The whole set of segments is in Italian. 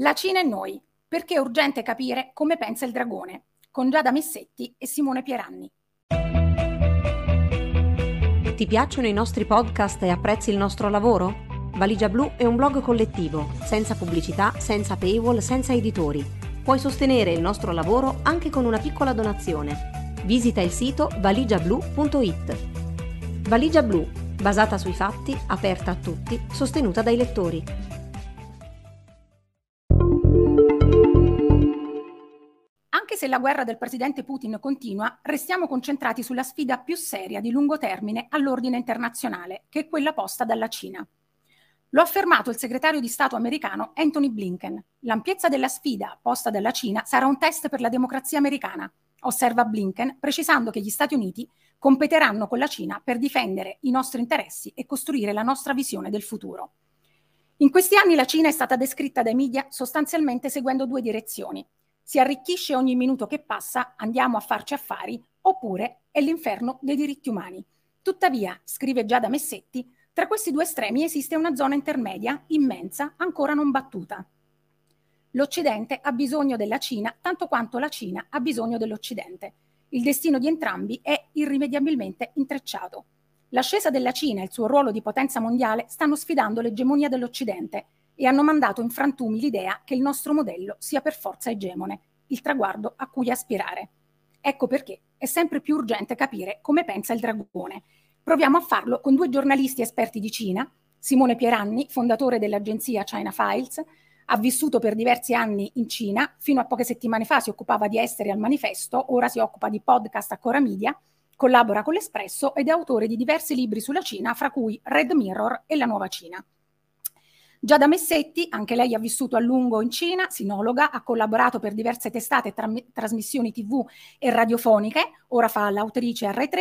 La Cina e noi, perché è urgente capire come pensa il dragone, con Giada Messetti e Simone Pieranni. Ti piacciono i nostri podcast e apprezzi il nostro lavoro? Valigia Blu è un blog collettivo, senza pubblicità, senza paywall, senza editori. Puoi sostenere il nostro lavoro anche con una piccola donazione. Visita il sito valigiablu.it. Valigia Blu, basata sui fatti, aperta a tutti, sostenuta dai lettori. Se la guerra del presidente Putin continua, restiamo concentrati sulla sfida più seria di lungo termine all'ordine internazionale, che è quella posta dalla Cina. Lo ha affermato il segretario di Stato americano Anthony Blinken. L'ampiezza della sfida posta dalla Cina sarà un test per la democrazia americana, osserva Blinken, precisando che gli Stati Uniti competeranno con la Cina per difendere i nostri interessi e costruire la nostra visione del futuro. In questi anni la Cina è stata descritta dai media sostanzialmente seguendo due direzioni. Si arricchisce ogni minuto che passa, andiamo a farci affari, oppure è l'inferno dei diritti umani. Tuttavia, scrive Giada Messetti, tra questi due estremi esiste una zona intermedia, immensa, ancora non battuta. L'Occidente ha bisogno della Cina tanto quanto la Cina ha bisogno dell'Occidente. Il destino di entrambi è irrimediabilmente intrecciato. L'ascesa della Cina e il suo ruolo di potenza mondiale stanno sfidando l'egemonia dell'Occidente e hanno mandato in frantumi l'idea che il nostro modello sia per forza egemone, il traguardo a cui aspirare. Ecco perché è sempre più urgente capire come pensa il dragone Proviamo a farlo con due giornalisti esperti di Cina, Simone Pieranni, fondatore dell'agenzia China Files, ha vissuto per diversi anni in Cina, fino a poche settimane fa si occupava di essere al manifesto, ora si occupa di podcast a Cora Media, collabora con l'Espresso ed è autore di diversi libri sulla Cina, fra cui Red Mirror e La Nuova Cina. Giada Messetti, anche lei ha vissuto a lungo in Cina, sinologa, ha collaborato per diverse testate e tra- trasmissioni tv e radiofoniche, ora fa l'autrice a R3,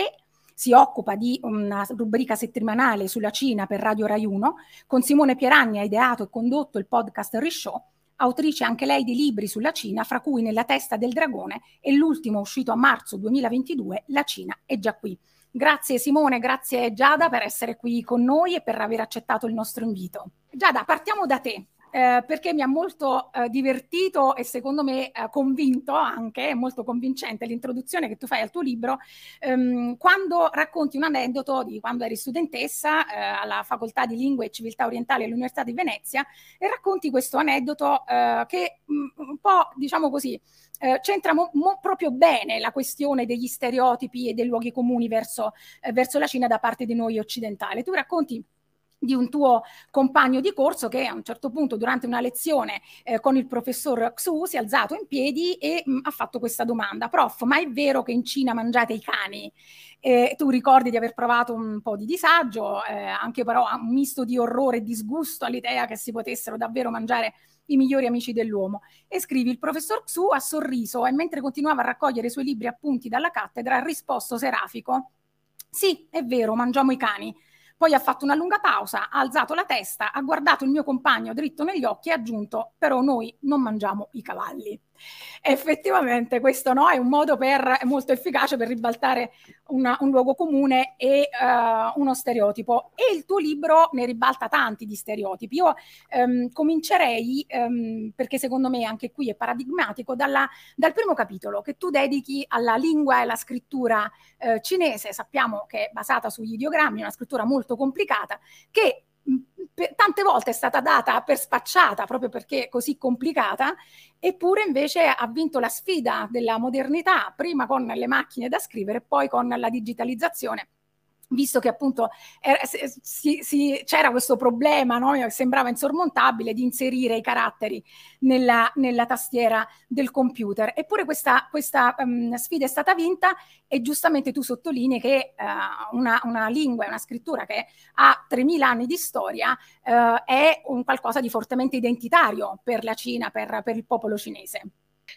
si occupa di una rubrica settimanale sulla Cina per Radio Rai 1. Con Simone Pieragni ha ideato e condotto il podcast Rishow, autrice anche lei di libri sulla Cina, fra cui Nella testa del dragone e l'ultimo uscito a marzo 2022, La Cina è già qui. Grazie Simone, grazie Giada per essere qui con noi e per aver accettato il nostro invito. Giada, partiamo da te eh, perché mi ha molto eh, divertito e secondo me eh, convinto anche, molto convincente l'introduzione che tu fai al tuo libro, ehm, quando racconti un aneddoto di quando eri studentessa eh, alla Facoltà di Lingue e Civiltà Orientali all'Università di Venezia e racconti questo aneddoto eh, che mh, mm, un po', diciamo così, eh, c'entra mo- mo proprio bene la questione degli stereotipi e dei luoghi comuni verso, eh, verso la Cina da parte di noi occidentali. Tu racconti di un tuo compagno di corso che a un certo punto durante una lezione eh, con il professor Xu si è alzato in piedi e mh, mm, ha fatto questa domanda, prof, ma è vero che in Cina mangiate i cani? Eh, tu ricordi di aver provato un po' di disagio, eh, anche però un misto di orrore e disgusto all'idea che si potessero davvero mangiare i migliori amici dell'uomo. E scrivi, il professor Xu ha sorriso e mentre continuava a raccogliere i suoi libri appunti dalla cattedra ha risposto serafico, sì, è vero, mangiamo i cani poi ha fatto una lunga pausa, ha alzato la testa, ha guardato il mio compagno dritto negli occhi e ha aggiunto: Però noi non mangiamo i cavalli effettivamente questo no, è un modo per, molto efficace per ribaltare una, un luogo comune e uh, uno stereotipo. E il tuo libro ne ribalta tanti di stereotipi. Io um, comincerei, um, perché secondo me anche qui è paradigmatico, dalla, dal primo capitolo che tu dedichi alla lingua e alla scrittura uh, cinese. Sappiamo che è basata sugli ideogrammi, una scrittura molto complicata, che tante volte è stata data per spacciata proprio perché così complicata, eppure invece ha vinto la sfida della modernità, prima con le macchine da scrivere, poi con la digitalizzazione visto che appunto era, si, si, c'era questo problema, no? sembrava insormontabile, di inserire i caratteri nella, nella tastiera del computer. Eppure questa, questa um, sfida è stata vinta e giustamente tu sottolinei che uh, una, una, lingua e una scrittura che ha 3.000 anni di storia uh, è un qualcosa di fortemente identitario per la Cina, per, per il popolo cinese.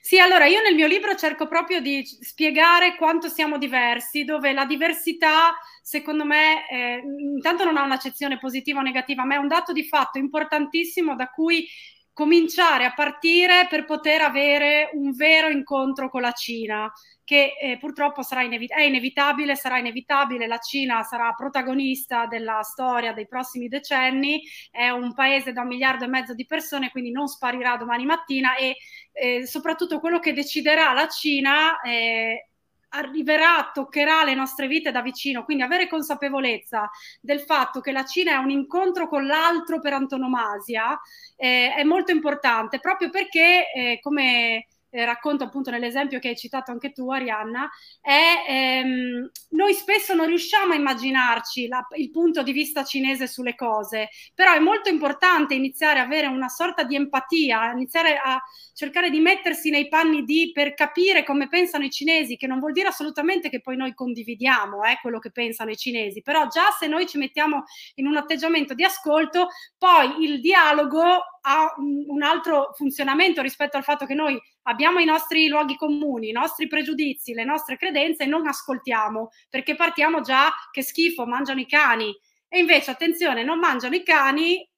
Sì, allora io nel mio libro cerco proprio di spiegare quanto siamo diversi, dove la diversità, secondo me, eh, intanto non ha un'accezione positiva o negativa, ma è un dato di fatto importantissimo da cui cominciare a partire per poter avere un vero incontro con la Cina, che eh, purtroppo inevit- è inevitabile, sarà inevitabile, la Cina sarà protagonista della storia dei prossimi decenni, è un paese da un miliardo e mezzo di persone, quindi non sparirà domani mattina e eh, soprattutto quello che deciderà la Cina eh, arriverà, toccherà le nostre vite da vicino, quindi avere consapevolezza del fatto che la Cina è un incontro con l'altro per antonomasia eh, è molto importante, proprio perché, eh, come eh, racconto appunto nell'esempio che hai citato anche tu, Arianna, è ehm, noi spesso non riusciamo a immaginarci la, il punto di vista cinese sulle cose, però è molto importante iniziare a avere una sorta di empatia, iniziare a cercare di mettersi nei panni di per capire come pensano i cinesi, che non vuol dire assolutamente che poi noi condividiamo eh, quello che pensano i cinesi, però già se noi ci mettiamo in un atteggiamento di ascolto, poi il dialogo ha un, altro funzionamento rispetto al fatto che noi abbiamo i nostri luoghi comuni, i nostri pregiudizi, le nostre credenze e non ascoltiamo perché partiamo già che schifo, mangiano i cani. E invece, attenzione, non mangiano i cani,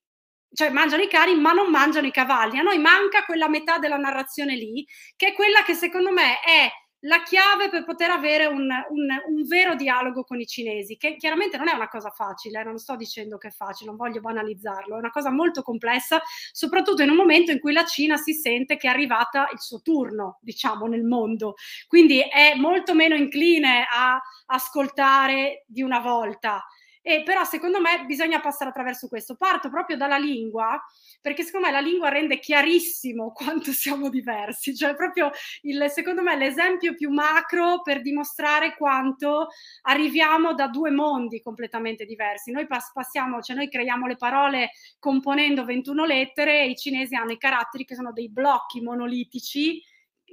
cioè mangiano i cani, ma non mangiano i cavalli. A noi manca quella metà della narrazione lì, che è quella che secondo me è la chiave per poter avere un, un, un, vero dialogo con i cinesi, che chiaramente non è una cosa facile, eh, non sto dicendo che è facile, non voglio banalizzarlo, è una cosa molto complessa, soprattutto in un momento in cui la Cina si sente che è arrivata il suo turno, diciamo, nel mondo, quindi è molto meno incline a ascoltare di una volta. E però secondo me bisogna passare attraverso questo. Parto proprio dalla lingua, perché secondo me la lingua rende chiarissimo quanto siamo diversi, cioè proprio il, secondo me l'esempio più macro per dimostrare quanto arriviamo da due mondi completamente diversi. Noi pass- passiamo, cioè noi creiamo le parole componendo 21 lettere e i cinesi hanno i caratteri che sono dei blocchi monolitici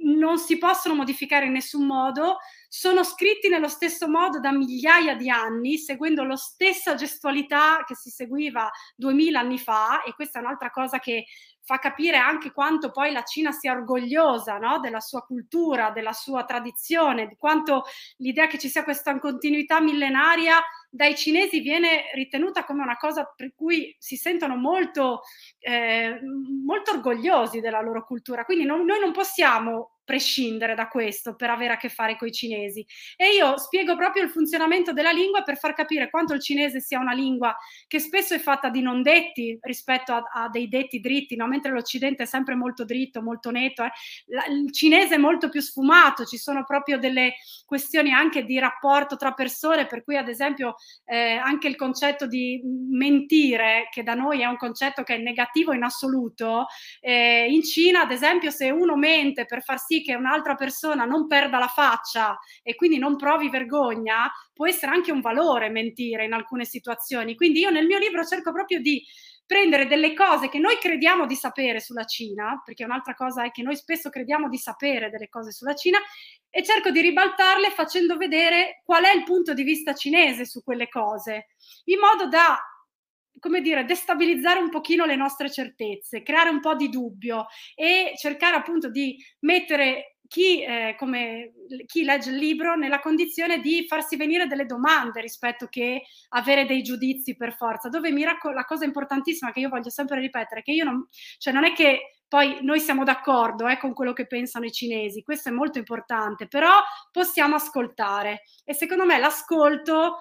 non si possono modificare in nessun modo, sono scritti nello stesso modo da migliaia di anni, seguendo la stessa gestualità che si seguiva duemila anni fa, e questa è un'altra cosa che fa capire anche quanto poi la Cina sia orgogliosa no? della sua cultura, della sua tradizione, di quanto l'idea che ci sia questa continuità millenaria dai cinesi viene ritenuta come una cosa per cui si sentono molto, eh, molto orgogliosi della loro cultura. Quindi non, noi non possiamo prescindere da questo per avere a che fare con i cinesi. E io spiego proprio il funzionamento della lingua per far capire quanto il cinese sia una lingua che spesso è fatta di non detti rispetto a, a dei detti dritti, no? mentre l'Occidente è sempre molto dritto, molto netto. Eh? La, il cinese è molto più sfumato, ci sono proprio delle questioni anche di rapporto tra persone, per cui ad esempio eh, anche il concetto di mentire, che da noi è un concetto che è negativo in assoluto, eh, in Cina ad esempio se uno mente per far sì che un'altra persona non perda la faccia e quindi non provi vergogna, può essere anche un valore mentire in alcune situazioni. Quindi io nel mio libro cerco proprio di prendere delle cose che noi crediamo di sapere sulla Cina, perché un'altra cosa è che noi spesso crediamo di sapere delle cose sulla Cina, e cerco di ribaltarle facendo vedere qual è il punto di vista cinese su quelle cose, in modo da come dire, destabilizzare un pochino le nostre certezze, creare un po' di dubbio e cercare appunto di mettere chi, eh, come, chi legge il libro nella condizione di farsi venire delle domande rispetto che avere dei giudizi per forza. Dove mi racco- la cosa importantissima che io voglio sempre ripetere, che io non, cioè non è che poi noi siamo d'accordo eh, con quello che pensano i cinesi, questo è molto importante, però possiamo ascoltare e secondo me l'ascolto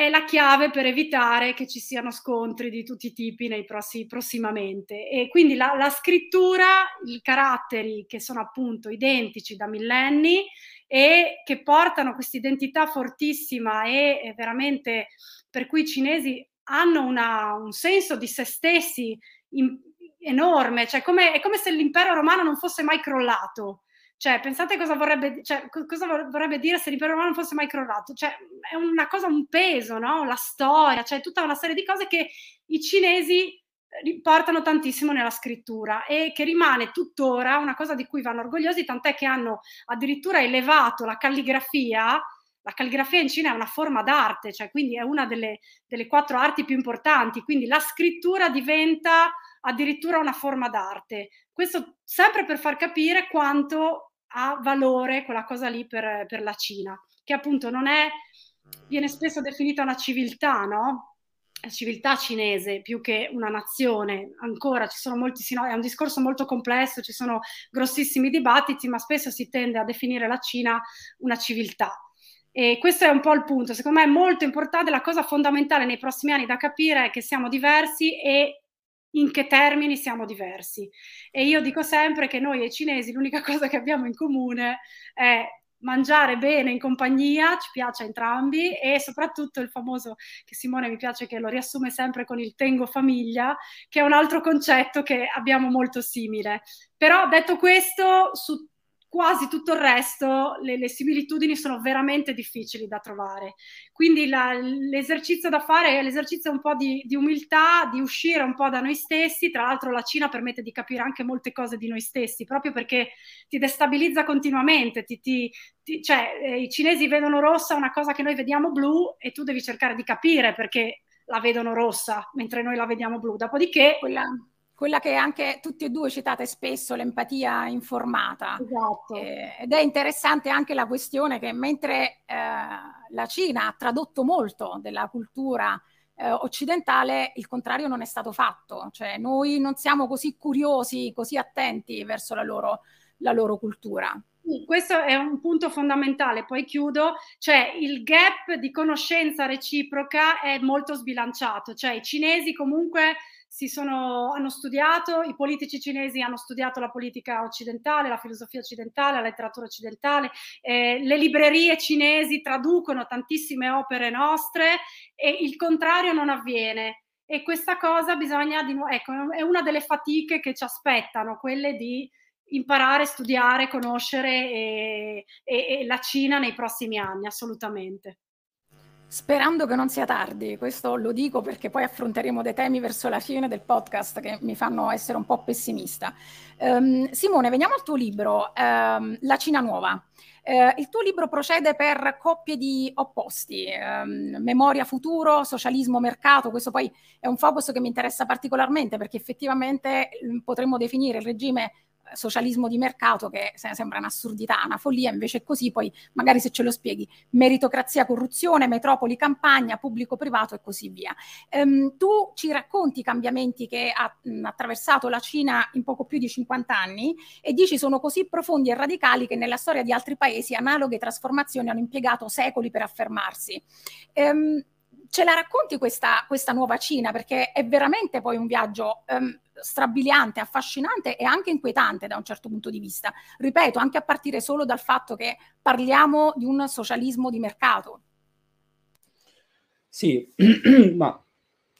è la chiave per evitare che ci siano scontri di tutti i tipi nei prossi, prossimamente. E quindi la, la, scrittura, i caratteri che sono appunto identici da millenni e che portano questa identità fortissima e, veramente per cui i cinesi hanno una, un senso di se stessi in, enorme, cioè come, è come se l'impero romano non fosse mai crollato cioè, pensate cosa vorrebbe, cioè, cosa vorrebbe dire se l'impero romano fosse mai crollato? Cioè, è una cosa, un peso, no? La storia, cioè tutta una serie di cose che i cinesi portano tantissimo nella scrittura e che rimane tuttora una cosa di cui vanno orgogliosi, tant'è che hanno addirittura elevato la calligrafia. La calligrafia in Cina è una forma d'arte, cioè quindi è una delle, delle quattro arti più importanti, quindi la scrittura diventa addirittura una forma d'arte. Questo sempre per far capire quanto ha valore quella cosa lì per, per la Cina, che appunto non è, viene spesso definita una civiltà, no? civiltà cinese più che una nazione, ancora ci sono molti sinodi, è un discorso molto complesso, ci sono grossissimi dibattiti, ma spesso si tende a definire la Cina una civiltà. E questo è un po' il punto. Secondo me è molto importante, la cosa fondamentale nei prossimi anni da capire è che siamo diversi e in che termini siamo diversi. E io dico sempre che noi e i cinesi l'unica cosa che abbiamo in comune è mangiare bene in compagnia, ci piace a entrambi e soprattutto il famoso che Simone mi piace che lo riassume sempre con il tengo famiglia, che è un altro concetto che abbiamo molto simile. Però detto questo, su quasi tutto il resto le, le, similitudini sono veramente difficili da trovare. Quindi la, l'esercizio da fare è l'esercizio un po' di, di, umiltà, di uscire un po' da noi stessi. Tra l'altro la Cina permette di capire anche molte cose di noi stessi, proprio perché ti destabilizza continuamente. Ti, ti, ti, cioè, eh, I cinesi vedono rossa una cosa che noi vediamo blu e tu devi cercare di capire perché la vedono rossa mentre noi la vediamo blu. Dopodiché... Quella quella che anche tutti e due citate spesso, l'empatia informata. Esatto. Eh, ed è interessante anche la questione che mentre eh, la Cina ha tradotto molto della cultura eh, occidentale, il contrario non è stato fatto. Cioè noi non siamo così curiosi, così attenti verso la loro, la loro cultura. Questo è un punto fondamentale, poi chiudo, cioè il gap di conoscenza reciproca è molto sbilanciato, cioè i cinesi comunque sono, hanno studiato, i politici cinesi hanno studiato la politica occidentale, la filosofia occidentale, la letteratura occidentale, eh, le librerie cinesi traducono tantissime opere nostre e il contrario non avviene. E questa cosa bisogna, di ecco, è una delle fatiche che ci aspettano, quelle di imparare, studiare, conoscere e, e, e la Cina nei prossimi anni, assolutamente. Sperando che non sia tardi, questo lo dico perché poi affronteremo dei temi verso la fine del podcast che mi fanno essere un po' pessimista. Um, Simone, veniamo al tuo libro, um, La Cina Nuova. Uh, il tuo libro procede per coppie di opposti, um, memoria futuro, socialismo mercato, questo poi è un focus che mi interessa particolarmente perché effettivamente potremmo definire il regime socialismo di mercato che sembra un'assurdità, una follia, invece è così, poi magari se ce lo spieghi, meritocrazia, corruzione, metropoli, campagna, pubblico, privato e così via. Um, tu ci racconti i cambiamenti che ha mh, attraversato la Cina in poco più di 50 anni e dici sono così profondi e radicali che nella storia di altri paesi analoghe trasformazioni hanno impiegato secoli per affermarsi. Um, ce la racconti questa, questa, nuova Cina? Perché è veramente poi un viaggio um, strabiliante, affascinante e anche inquietante da un certo punto di vista. Ripeto, anche a partire solo dal fatto che parliamo di un socialismo di mercato. Sì, ma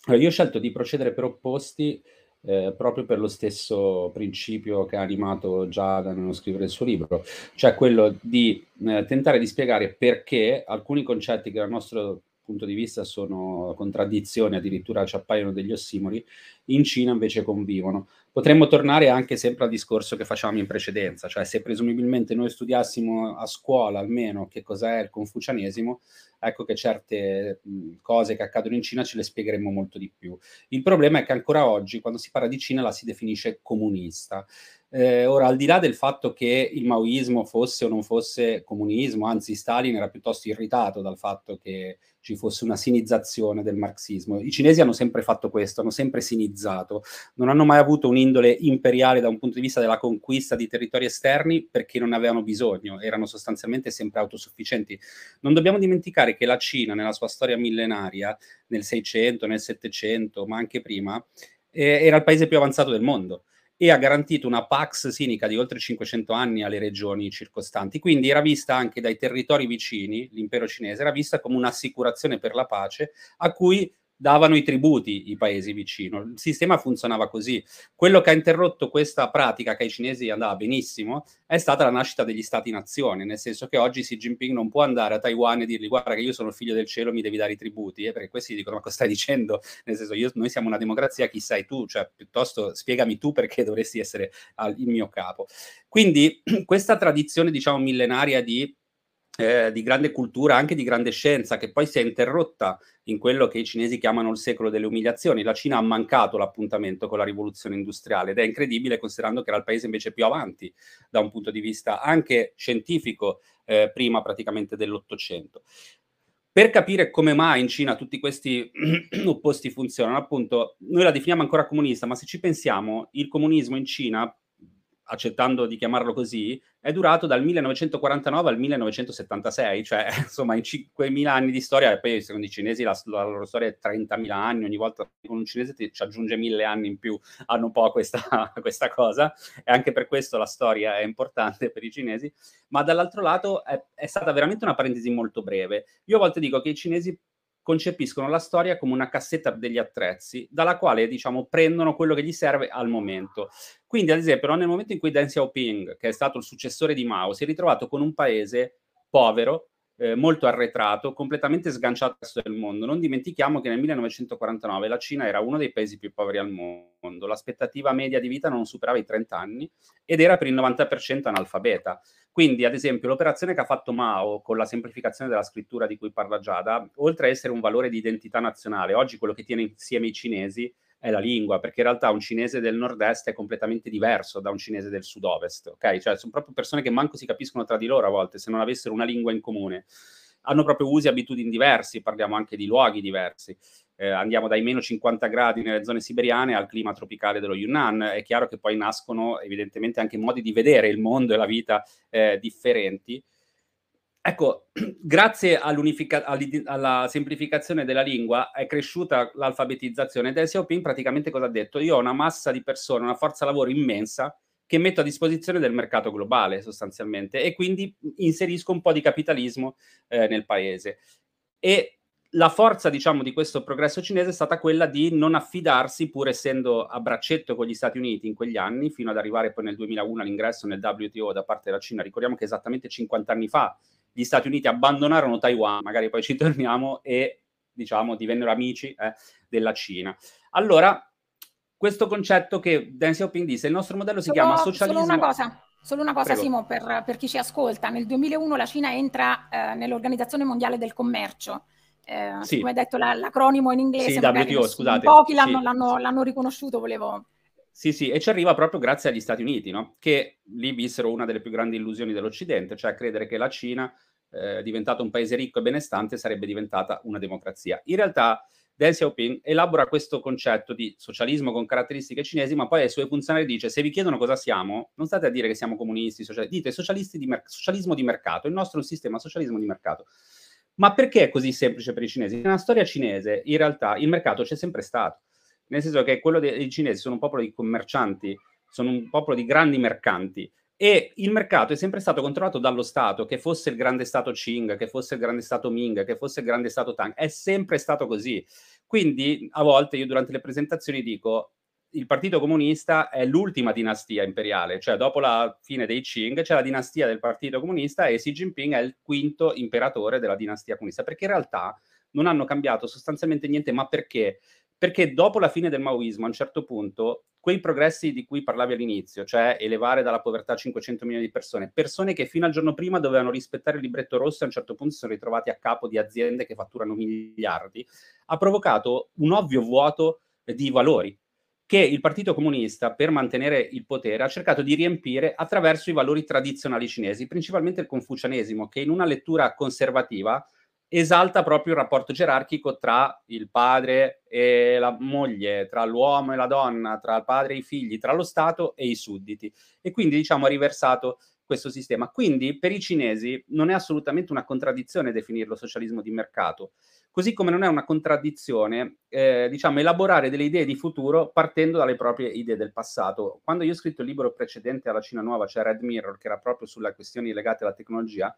io ho scelto di procedere per opposti eh, proprio per lo stesso principio che ha animato Giada nello scrivere il suo libro, cioè quello di eh, tentare di spiegare perché alcuni concetti che dal nostro punto di vista sono contraddizioni, addirittura ci appaiono degli ossimori, in Cina invece convivono. Potremmo tornare anche sempre al discorso che facevamo in precedenza, cioè se presumibilmente noi studiassimo a scuola almeno che cos'è il confucianesimo, ecco che certe cose che accadono in Cina ce le spiegheremmo molto di più. Il problema è che ancora oggi, quando si parla di Cina, la si definisce comunista. Eh, ora, al di là del fatto che il maoismo fosse o non fosse comunismo, anzi Stalin era piuttosto irritato dal fatto che ci fosse una sinizzazione del marxismo. I cinesi hanno sempre fatto questo, hanno sempre sinizzato, non hanno mai avuto un'indole imperiale da un punto di vista della conquista di territori esterni perché non avevano bisogno, erano sostanzialmente sempre autosufficienti. Non dobbiamo dimenticare che la Cina, nella sua storia millenaria, nel 600, nel 700, ma anche prima, eh, era il paese più avanzato del mondo e ha garantito una pax sinica di oltre 500 anni alle regioni circostanti. Quindi era vista anche dai territori vicini, l'impero cinese era vista come un'assicurazione per la pace a cui davano i tributi i paesi vicino. Il sistema funzionava così. Quello che ha interrotto questa pratica, che ai cinesi andava benissimo, è stata la nascita degli stati-nazione, nel senso che oggi Xi Jinping non può andare a Taiwan e dirgli guarda che io sono figlio del cielo, mi devi dare i tributi, eh, perché questi dicono ma cosa stai dicendo? Nel senso, io, noi siamo una democrazia, chi sei tu? Cioè, piuttosto spiegami tu perché dovresti essere al, il mio capo. Quindi questa tradizione, diciamo, millenaria di eh, di grande cultura, anche di grande scienza, che poi si è interrotta in quello che i cinesi chiamano il secolo delle umiliazioni. La Cina ha mancato l'appuntamento con la rivoluzione industriale ed è incredibile considerando che era il paese invece più avanti da un punto di vista anche scientifico eh, prima praticamente dell'Ottocento. per capire come mai in Cina tutti questi opposti funzionano, appunto, noi la definiamo ancora comunista, ma se ci pensiamo, il comunismo in Cina accettando di chiamarlo così, è durato dal 1949 al 1976, cioè insomma in 5.000 anni di storia, e poi secondo i cinesi la, la loro storia è 30.000 anni, ogni volta con un cinese ti, ci aggiunge mille anni in più, hanno un po' questa, questa, cosa, e anche per questo la storia è importante per i cinesi, ma dall'altro lato è, è stata veramente una parentesi molto breve. Io a volte dico che i cinesi concepiscono la storia come una cassetta degli attrezzi dalla quale diciamo prendono quello che gli serve al momento. Quindi ad esempio nel momento in cui Deng Xiaoping, che è stato il successore di Mao, si è ritrovato con un paese povero, eh, molto arretrato, completamente sganciato dal resto del mondo. Non dimentichiamo che nel 1949 la Cina era uno dei paesi più poveri al mondo, l'aspettativa media di vita non superava i 30 anni ed era per il 90% analfabeta. Quindi, ad esempio, l'operazione che ha fatto Mao con la semplificazione della scrittura di cui parla Giada, oltre a essere un valore di identità nazionale, oggi quello che tiene insieme i cinesi è la lingua, perché in realtà un cinese del nord-est è completamente diverso da un cinese del sud-ovest, ok? Cioè sono proprio persone che manco si capiscono tra di loro a volte se non avessero una lingua in comune. Hanno proprio usi e abitudini diversi, parliamo anche di luoghi diversi eh, andiamo dai meno 50 gradi nelle zone siberiane al clima tropicale dello Yunnan, è chiaro che poi nascono evidentemente anche modi di vedere il mondo e la vita eh, differenti. Ecco, grazie alla semplificazione della lingua è cresciuta l'alfabetizzazione. Deng Xiaoping praticamente cosa ha detto? Io ho una massa di persone, una forza lavoro immensa che metto a disposizione del mercato globale sostanzialmente e quindi inserisco un po' di capitalismo eh, nel paese. E la forza, diciamo, di questo progresso cinese è stata quella di non affidarsi, pur essendo a braccetto con gli Stati Uniti in quegli anni, fino ad arrivare poi nel 2001 all'ingresso nel WTO da parte della Cina. Ricordiamo che esattamente 50 anni fa gli Stati Uniti abbandonarono Taiwan, magari poi ci torniamo, e diciamo divennero amici eh, della Cina. Allora, questo concetto che Deng Xiaoping disse, il nostro modello si solo, chiama socialismo... Solo una cosa, Solo una cosa. Simo, per, per, chi ci ascolta. Nel 2001 la Cina entra eh, nell'Organizzazione Mondiale del Commercio eh, sì. come hai detto la, l'acronimo in inglese, sì, WTO, scusate. pochi l'hanno, sì. l'hanno, l'hanno riconosciuto, volevo... Sì, sì, e ci arriva proprio grazie agli Stati Uniti, no? che lì vissero una delle più grandi illusioni dell'Occidente, cioè credere che la Cina, eh, diventato un paese ricco e benestante, sarebbe diventata una democrazia. In realtà Deng Xiaoping elabora questo concetto di socialismo con caratteristiche cinesi, ma poi ai suoi funzionari dice se vi chiedono cosa siamo, non state a dire che siamo comunisti, socialisti, dite socialisti di mer- socialismo di mercato, il nostro è un sistema socialismo di mercato. Ma perché è così semplice per i cinesi? Nella storia cinese, in realtà, il mercato c'è sempre stato. Nel senso che quello dei cinesi sono un popolo di commercianti, sono un popolo di grandi mercanti. E il mercato è sempre stato controllato dallo Stato, che fosse il grande Stato Qing, che fosse il grande Stato Ming, che fosse il grande Stato Tang. È sempre stato così. Quindi a volte io durante le presentazioni dico il Partito Comunista è l'ultima dinastia imperiale, cioè dopo la fine dei Qing c'è la dinastia del Partito Comunista e Xi Jinping è il quinto imperatore della dinastia comunista, perché in realtà non hanno cambiato sostanzialmente niente, ma perché? Perché dopo la fine del maoismo, a un certo punto, quei progressi di cui parlavi all'inizio, cioè elevare dalla povertà 500 milioni di persone, persone che fino al giorno prima dovevano rispettare il libretto rosso e a un certo punto si sono ritrovati a capo di aziende che fatturano miliardi, ha provocato un ovvio vuoto di valori che il Partito Comunista, per mantenere il potere, ha cercato di riempire attraverso i valori tradizionali cinesi, principalmente il confucianesimo, che in una lettura conservativa esalta proprio il rapporto gerarchico tra il padre e la moglie, tra l'uomo e la donna, tra il padre e i figli, tra lo Stato e i sudditi. E quindi, diciamo, ha riversato questo sistema. Quindi, per i cinesi non è assolutamente una contraddizione definirlo socialismo di mercato Così come non è una contraddizione, eh, diciamo, elaborare delle idee di futuro partendo dalle proprie idee del passato. Quando io ho scritto il libro precedente alla Cina Nuova, cioè Red Mirror, che era proprio sulle questioni legate alla tecnologia,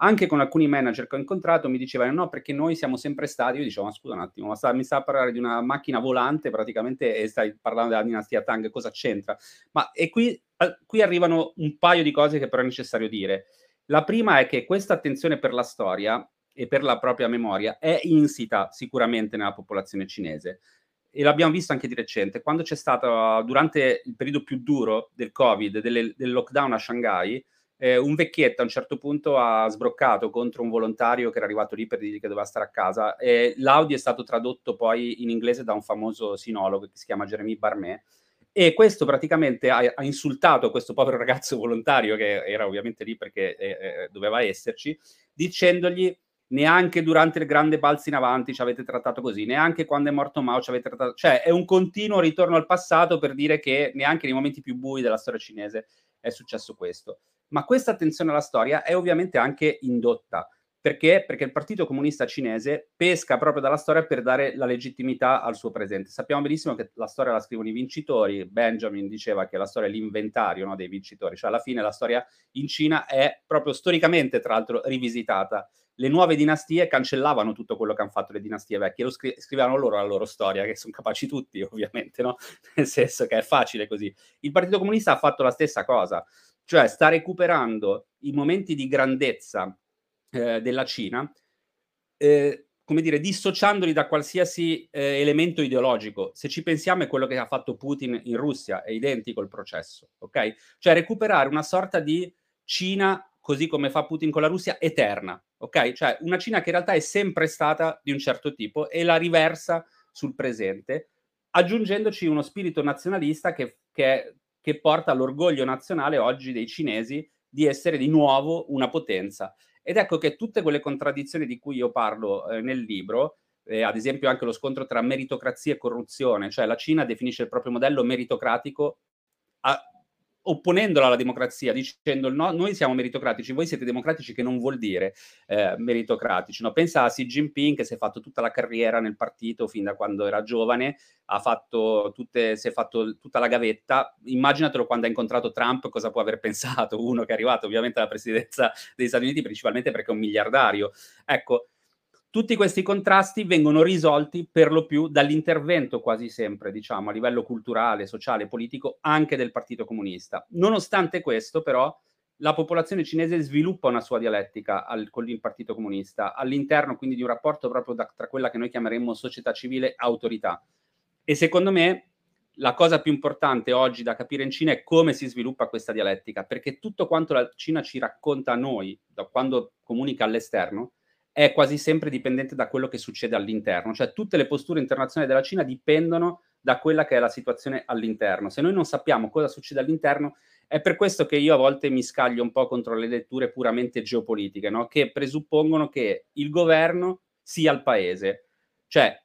anche con alcuni manager che ho incontrato mi dicevano no perché noi siamo sempre stati, io dicevo ma scusa un attimo, ma sta, mi sta a parlare di una macchina volante praticamente e stai parlando della dinastia Tang, cosa c'entra? Ma e qui, qui arrivano un paio di cose che però è necessario dire. La prima è che questa attenzione per la storia e per la propria memoria è insita sicuramente nella popolazione cinese. E l'abbiamo visto anche di recente, quando c'è stato, durante il periodo più duro del Covid, delle, del lockdown a Shanghai, eh, un vecchietto a un certo punto ha sbroccato contro un volontario che era arrivato lì per dirgli che doveva stare a casa e l'audio è stato tradotto poi in inglese da un famoso sinologo che si chiama Jeremy Barmet e questo praticamente ha, ha insultato questo povero ragazzo volontario che era ovviamente lì perché eh, eh doveva esserci dicendogli neanche durante il grande balzo in avanti ci avete trattato così, neanche quando è morto Mao ci avete trattato, cioè è un continuo ritorno al passato per dire che neanche nei momenti più bui della storia cinese è successo questo. Ma questa attenzione alla storia è ovviamente anche indotta. Perché? Perché il Partito Comunista Cinese pesca proprio dalla storia per dare la legittimità al suo presente. Sappiamo benissimo che la storia la scrivono i vincitori. Benjamin diceva che la storia è l'inventario no, dei vincitori, cioè alla fine la storia in Cina è proprio storicamente, tra l'altro, rivisitata. Le nuove dinastie cancellavano tutto quello che hanno fatto le dinastie vecchie, lo scri- scrivevano loro la loro storia, che sono capaci tutti, ovviamente, no? Nel senso che è facile così. Il Partito Comunista ha fatto la stessa cosa, cioè sta recuperando i momenti di grandezza eh, della Cina, eh, come dire, dissociandoli da qualsiasi eh, elemento ideologico. Se ci pensiamo è quello che ha fatto Putin in Russia, è identico il processo, ok? Cioè recuperare una sorta di Cina, così come fa Putin con la Russia, eterna, ok? Cioè una Cina che in realtà è sempre stata di un certo tipo e la riversa sul presente, aggiungendoci uno spirito nazionalista che, che, che porta all'orgoglio nazionale oggi dei cinesi di essere di nuovo una potenza. Ed ecco che tutte quelle contraddizioni di cui io parlo eh, nel libro, eh, ad esempio anche lo scontro tra meritocrazia e corruzione, cioè la Cina definisce il proprio modello meritocratico a, opponendola alla democrazia, dicendo no, noi siamo meritocratici, voi siete democratici, che non vuol dire eh, meritocratici. No? Pensa a Xi Jinping che si è fatto tutta la carriera nel partito fin da quando era giovane, ha fatto tutte, si è fatto tutta la gavetta. Immaginatelo quando ha incontrato Trump, cosa può aver pensato uno che è arrivato ovviamente alla presidenza degli Stati Uniti, principalmente perché è un miliardario. Ecco, tutti questi contrasti vengono risolti per lo più dall'intervento quasi sempre, diciamo, a livello culturale, sociale, politico, anche del Partito Comunista. Nonostante questo, però, la popolazione cinese sviluppa una sua dialettica al, con il Partito Comunista, all'interno quindi di un rapporto proprio da, tra quella che noi chiameremmo società civile e autorità. E secondo me la cosa più importante oggi da capire in Cina è come si sviluppa questa dialettica, perché tutto quanto la Cina ci racconta a noi, da quando comunica all'esterno, è quasi sempre dipendente da quello che succede all'interno, cioè tutte le posture internazionali della Cina dipendono da quella che è la situazione all'interno. Se noi non sappiamo cosa succede all'interno, è per questo che io a volte mi scaglio un po' contro le letture puramente geopolitiche, no? che presuppongono che il governo sia il paese. Cioè,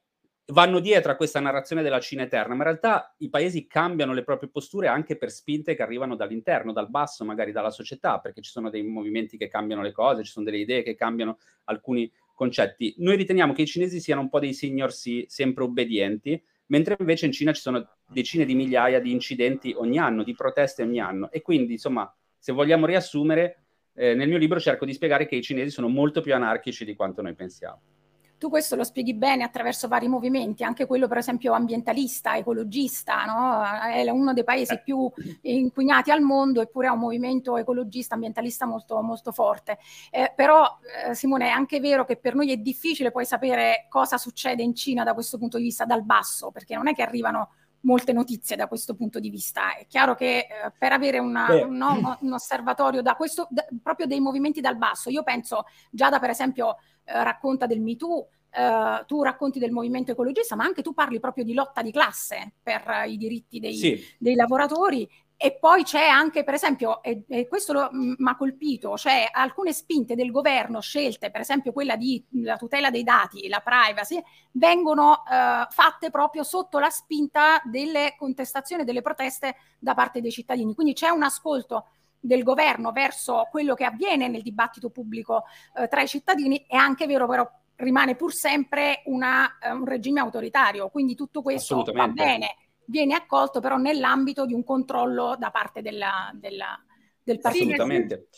vanno dietro a questa narrazione della Cina eterna, ma in realtà i paesi cambiano le proprie posture anche per spinte che arrivano dall'interno, dal basso, magari dalla società, perché ci sono dei movimenti che cambiano le cose, ci sono delle idee che cambiano alcuni concetti. Noi riteniamo che i cinesi siano un po' dei signor sempre obbedienti, mentre invece in Cina ci sono decine di migliaia di incidenti ogni anno, di proteste ogni anno. E quindi, insomma, se vogliamo riassumere, eh, nel mio libro cerco di spiegare che i cinesi sono molto più anarchici di quanto noi pensiamo. Tu questo lo spieghi bene attraverso vari movimenti, anche quello per esempio ambientalista, ecologista, no? è uno dei paesi più inquinati al mondo eppure ha un movimento ecologista, ambientalista molto, molto forte. Eh, però eh, Simone è anche vero che per noi è difficile poi sapere cosa succede in Cina da questo punto di vista dal basso, perché non è che arrivano molte notizie da questo punto di vista. È chiaro che eh, per avere una, un, no, un, osservatorio da questo, da, proprio dei movimenti dal basso, io penso già da per esempio eh, racconta del MeToo, Uh, tu racconti del movimento ecologista, ma anche tu parli proprio di lotta di classe per uh, i diritti dei, sì. dei, lavoratori. E poi c'è anche, per esempio, e, e questo mi ha colpito, c'è alcune spinte del governo scelte, per esempio quella di la tutela dei dati, la privacy, vengono uh, fatte proprio sotto la spinta delle contestazioni, delle proteste da parte dei cittadini. Quindi c'è un ascolto del governo verso quello che avviene nel dibattito pubblico eh, tra i cittadini, è anche vero però rimane pur sempre una, uh, un regime autoritario, quindi tutto questo va bene, viene accolto però nell'ambito di un controllo da parte della, della, del partito. Assolutamente.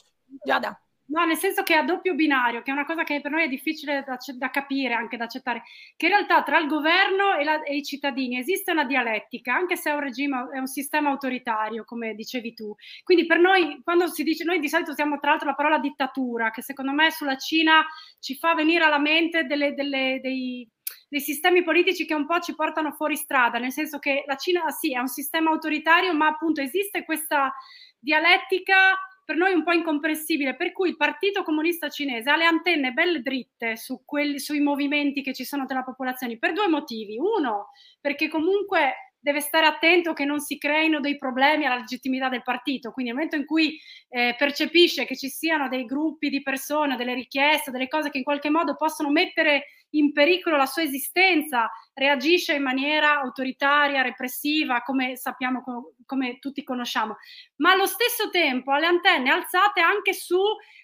Giada. No, nel senso che è a doppio binario, che è una cosa che per noi è difficile da, da capire, anche da accettare, che in realtà tra il governo e, la, e, i cittadini esiste una dialettica, anche se è un regime, è un sistema autoritario, come dicevi tu. Quindi per noi, quando si dice, noi di solito usiamo tra l'altro la parola dittatura, che secondo me sulla Cina ci fa venire alla mente delle, delle, dei, dei sistemi politici che un po' ci portano fuori strada, nel senso che la Cina sì è un sistema autoritario, ma appunto esiste questa dialettica per noi un po' incomprensibile, per cui il Partito Comunista Cinese ha le antenne belle dritte su quelli, sui movimenti che ci sono tra la popolazione per due motivi. Uno, perché comunque deve stare attento che non si creino dei problemi alla legittimità del partito. Quindi nel momento in cui eh, percepisce che ci siano dei gruppi di persone, delle richieste, delle cose che in qualche modo possono mettere in pericolo la sua esistenza, reagisce in maniera autoritaria, repressiva, come sappiamo, come tutti conosciamo, ma allo stesso tempo ha le antenne alzate anche su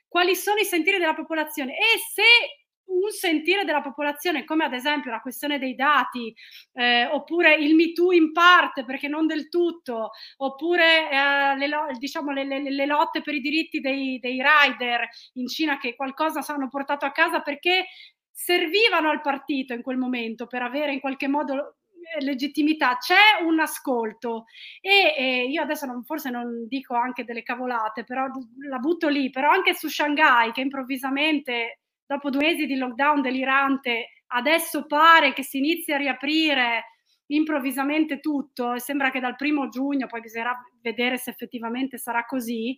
quali sono i sentiri della popolazione e se un sentire della popolazione, come ad esempio la questione dei dati, eh, oppure il Me Too in parte, perché non del tutto, oppure eh, le, diciamo, le, le, le, lotte per i diritti dei, dei rider in Cina che qualcosa hanno portato a casa perché servivano al partito in quel momento per avere in qualche modo eh, legittimità, c'è un ascolto e, e io adesso non, forse non dico anche delle cavolate, però la butto lì, però anche su Shanghai che improvvisamente dopo due mesi di lockdown delirante adesso pare che si inizi a riaprire improvvisamente tutto. Sembra che dal primo giugno, poi bisognerà vedere se effettivamente sarà così,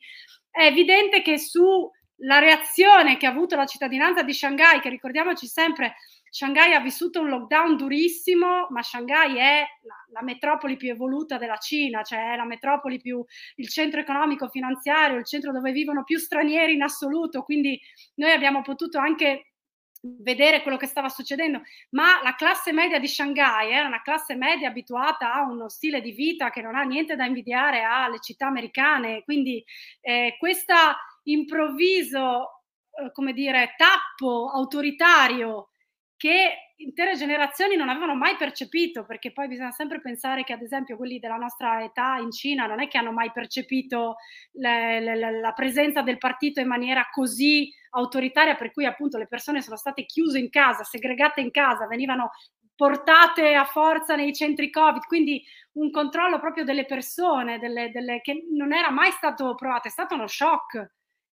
è evidente che su la reazione che ha avuto la cittadinanza di Shanghai, che ricordiamoci sempre, Shanghai ha vissuto un lockdown durissimo, ma Shanghai è la, la, metropoli più evoluta della Cina, cioè è la metropoli più, il centro economico finanziario, il centro dove vivono più stranieri in assoluto, quindi noi abbiamo potuto anche vedere quello che stava succedendo, ma la classe media di Shanghai era una classe media abituata a uno stile di vita che non ha niente da invidiare alle città americane, quindi eh, questa improvviso, eh, come dire, tappo autoritario che intere generazioni non avevano mai percepito, perché poi bisogna sempre pensare che ad esempio quelli della nostra età in Cina non è che hanno mai percepito le, le, la presenza del partito in maniera così autoritaria, per cui appunto le persone sono state chiuse in casa, segregate in casa, venivano portate a forza nei centri Covid, quindi un controllo proprio delle persone, delle, delle, che non era mai stato provato, è stato uno shock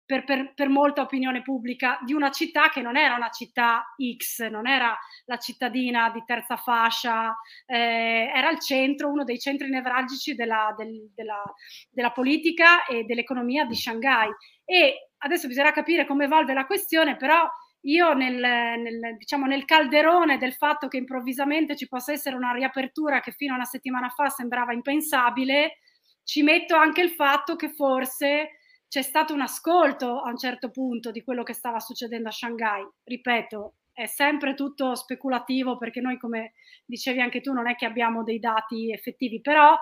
per, per, per, molta opinione pubblica di una città che non era una città X, non era la cittadina di terza fascia, eh, era il centro, uno dei centri nevralgici della, del, della, della politica e dell'economia di Shanghai. E adesso bisognerà capire come evolve la questione, però io nel, nel, diciamo, nel calderone del fatto che improvvisamente ci possa essere una riapertura che fino a una settimana fa sembrava impensabile, ci metto anche il fatto che forse c'è stato un ascolto a un certo punto di quello che stava succedendo a Shanghai. Ripeto, è sempre tutto speculativo perché noi, come dicevi anche tu, non è che abbiamo dei dati effettivi, però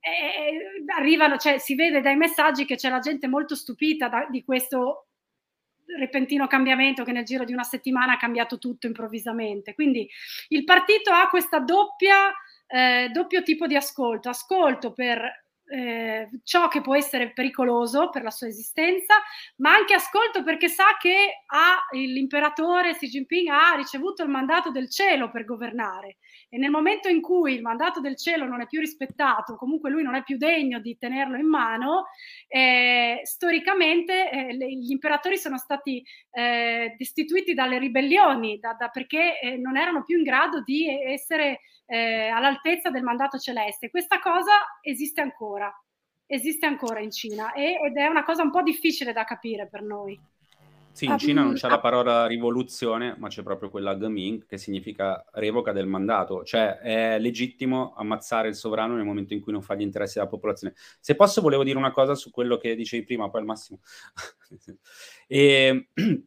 eh, arrivano, cioè, si vede dai messaggi che c'è la gente molto stupita da, di questo repentino cambiamento che nel giro di una settimana ha cambiato tutto improvvisamente. Quindi il partito ha questa doppia, eh, doppio tipo di ascolto, ascolto per eh, ciò che può essere pericoloso per la sua esistenza, ma anche ascolto perché sa che ha, l'imperatore Xi Jinping ha ricevuto il mandato del cielo per governare e nel momento in cui il mandato del cielo non è più rispettato, comunque lui non è più degno di tenerlo in mano, eh, storicamente eh, gli imperatori sono stati eh, destituiti dalle ribellioni da, da, perché eh, non erano più in grado di essere eh, all'altezza del mandato celeste. Questa cosa esiste ancora, esiste ancora in Cina e, ed è una cosa un po' difficile da capire per noi. Sì, in Cina non c'è la parola rivoluzione, ma c'è proprio quella Geming, che significa revoca del mandato, cioè è legittimo ammazzare il sovrano nel momento in cui non fa gli interessi della popolazione. Se posso, volevo dire una cosa su quello che dicevi prima, poi al massimo. e,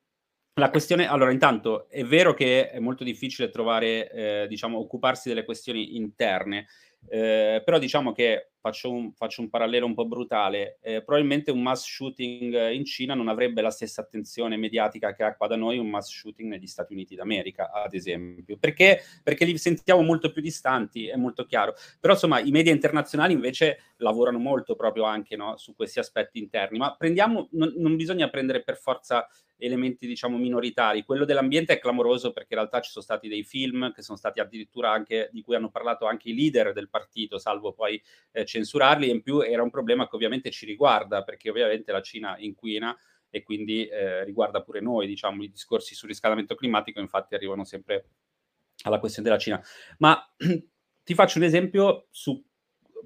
la questione, allora, intanto è vero che è molto difficile trovare, eh, diciamo, occuparsi delle questioni interne, eh, però diciamo che faccio un, faccio un, parallelo un po' brutale, eh, probabilmente un mass shooting in Cina non avrebbe la stessa attenzione mediatica che ha qua da noi un mass shooting negli Stati Uniti d'America, ad esempio, perché, perché li sentiamo molto più distanti, è molto chiaro. Però insomma i media internazionali invece lavorano molto proprio anche no, su questi aspetti interni, ma prendiamo, non, non bisogna prendere per forza elementi diciamo minoritari. Quello dell'ambiente è clamoroso perché in realtà ci sono stati dei film che sono stati addirittura anche di cui hanno parlato anche i leader del partito, salvo poi eh, censurarli. E in più era un problema che ovviamente ci riguarda perché ovviamente la Cina inquina e quindi eh, riguarda pure noi, diciamo, i discorsi sul riscaldamento climatico infatti arrivano sempre alla questione della Cina. Ma ti faccio un esempio su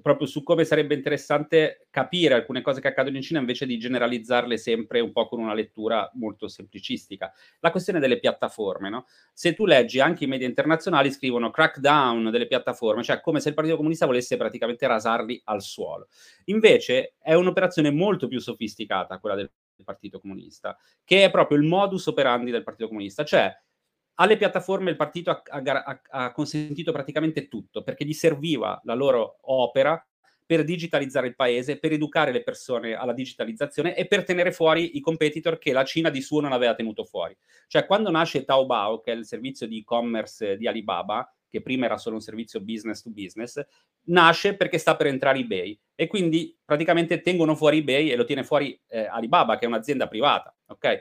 proprio su come sarebbe interessante capire alcune cose che accadono in Cina invece di generalizzarle sempre un po' con una lettura molto semplicistica. La questione delle piattaforme, no? Se tu leggi anche i media internazionali scrivono crackdown delle piattaforme, cioè come se il Partito Comunista volesse praticamente rasarli al suolo. Invece è un'operazione molto più sofisticata quella del Partito Comunista, che è proprio il modus operandi del Partito Comunista, cioè alle piattaforme il partito ha, ha, ha, consentito praticamente tutto, perché gli serviva la loro opera per digitalizzare il paese, per educare le persone alla digitalizzazione e per tenere fuori i competitor che la Cina di suo non aveva tenuto fuori. Cioè, quando nasce Taobao, che è il servizio di e-commerce di Alibaba, che prima era solo un servizio business to business, nasce perché sta per entrare eBay e quindi praticamente tengono fuori eBay e lo tiene fuori eh, Alibaba, che è un'azienda privata, ok?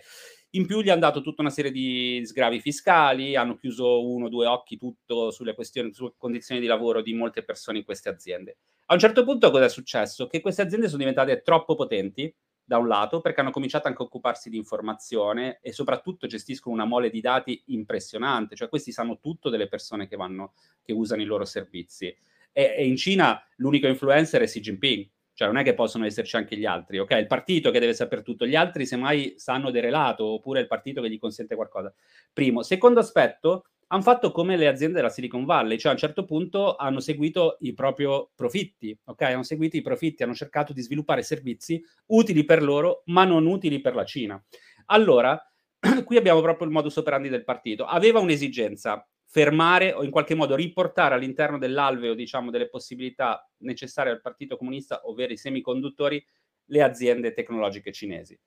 In più gli hanno dato tutta una serie di sgravi fiscali, hanno chiuso uno o due occhi tutto sulle questioni, sulle condizioni di lavoro di molte persone in queste aziende. A un certo punto cosa è successo? Che queste aziende sono diventate troppo potenti, da un lato, perché hanno cominciato anche a occuparsi di informazione e soprattutto gestiscono una mole di dati impressionante, cioè questi sanno tutto delle persone che, vanno, che usano i loro servizi. E, e in Cina l'unico influencer è Xi Jinping, cioè non è che possono esserci anche gli altri, ok? Il partito che deve sapere tutto, gli altri semmai sanno derelato, oppure il partito che gli consente qualcosa. Primo. Secondo aspetto, hanno fatto come le aziende della Silicon Valley, cioè a un certo punto hanno seguito i propri profitti, ok? Hanno seguito i profitti, hanno cercato di sviluppare servizi utili per loro, ma non utili per la Cina. Allora, qui abbiamo proprio il modus operandi del partito. Aveva un'esigenza, fermare o in qualche modo riportare all'interno dell'alveo, diciamo, delle possibilità necessarie al Partito Comunista, ovvero i semiconduttori, le aziende tecnologiche cinesi.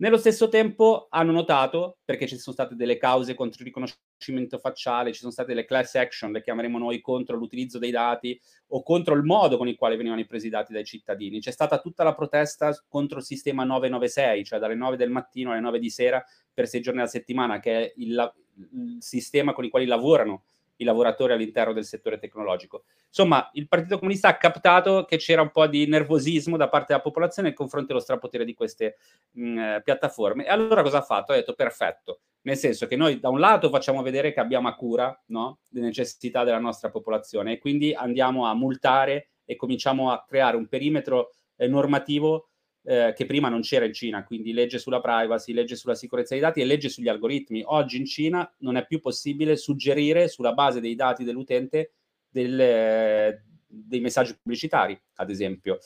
Nello stesso tempo hanno notato, perché ci sono state delle cause contro il riconoscimento facciale, ci sono state delle class action, le chiameremo noi, contro l'utilizzo dei dati o contro il modo con il quale venivano presi i dati dai cittadini. C'è stata tutta la protesta contro il sistema 996, cioè dalle 9 del mattino alle 9 di sera per sei giorni alla settimana, che è il, il sistema con i quali lavorano i lavoratori all'interno del settore tecnologico. Insomma, il Partito Comunista ha captato che c'era un po' di nervosismo da parte della popolazione nei confronti dello strapotere di queste mh, eh, piattaforme. E allora cosa ha fatto? Ha detto perfetto, nel senso che noi da un lato facciamo vedere che abbiamo a cura no, le necessità della nostra popolazione e quindi andiamo a multare e cominciamo a creare un perimetro eh, normativo eh, che prima non c'era in Cina, quindi legge sulla privacy, legge sulla sicurezza dei dati e legge sugli algoritmi. Oggi in Cina non è più possibile suggerire sulla base dei dati dell'utente del, dei messaggi pubblicitari, ad esempio.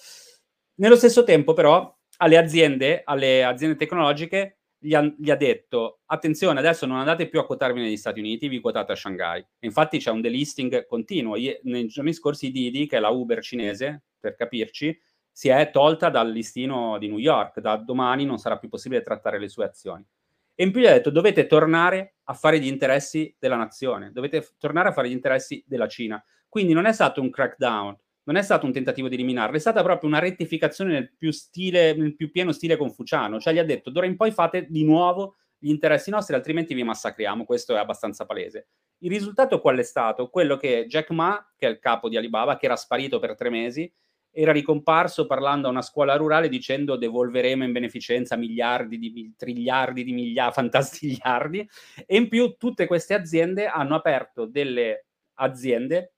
Nello stesso tempo, però, alle aziende, alle aziende tecnologiche, gli ha, gli ha, detto: attenzione, adesso non andate più a quotarvi negli Stati Uniti, vi quotate a Shanghai. infatti c'è un delisting continuo. I, nei giorni scorsi, Didi, che è la Uber cinese, per capirci, si è tolta dal listino di New York, da domani non sarà più possibile trattare le sue azioni. E in più gli ha detto dovete tornare a fare gli interessi della nazione, dovete tornare a fare gli interessi della Cina. Quindi non è stato un crackdown, non è stato un tentativo di eliminarlo, è stata proprio una rettificazione nel più, stile, nel più pieno stile confuciano, cioè gli ha detto d'ora in poi fate di nuovo gli interessi nostri, altrimenti vi massacriamo, questo è abbastanza palese. Il risultato qual è stato? Quello che Jack Ma, che è il capo di Alibaba, che era sparito per tre mesi, era ricomparso parlando a una scuola rurale dicendo devolveremo in beneficenza miliardi di triliardi di migliaia, fantastigliardi e in più tutte queste aziende hanno aperto delle aziende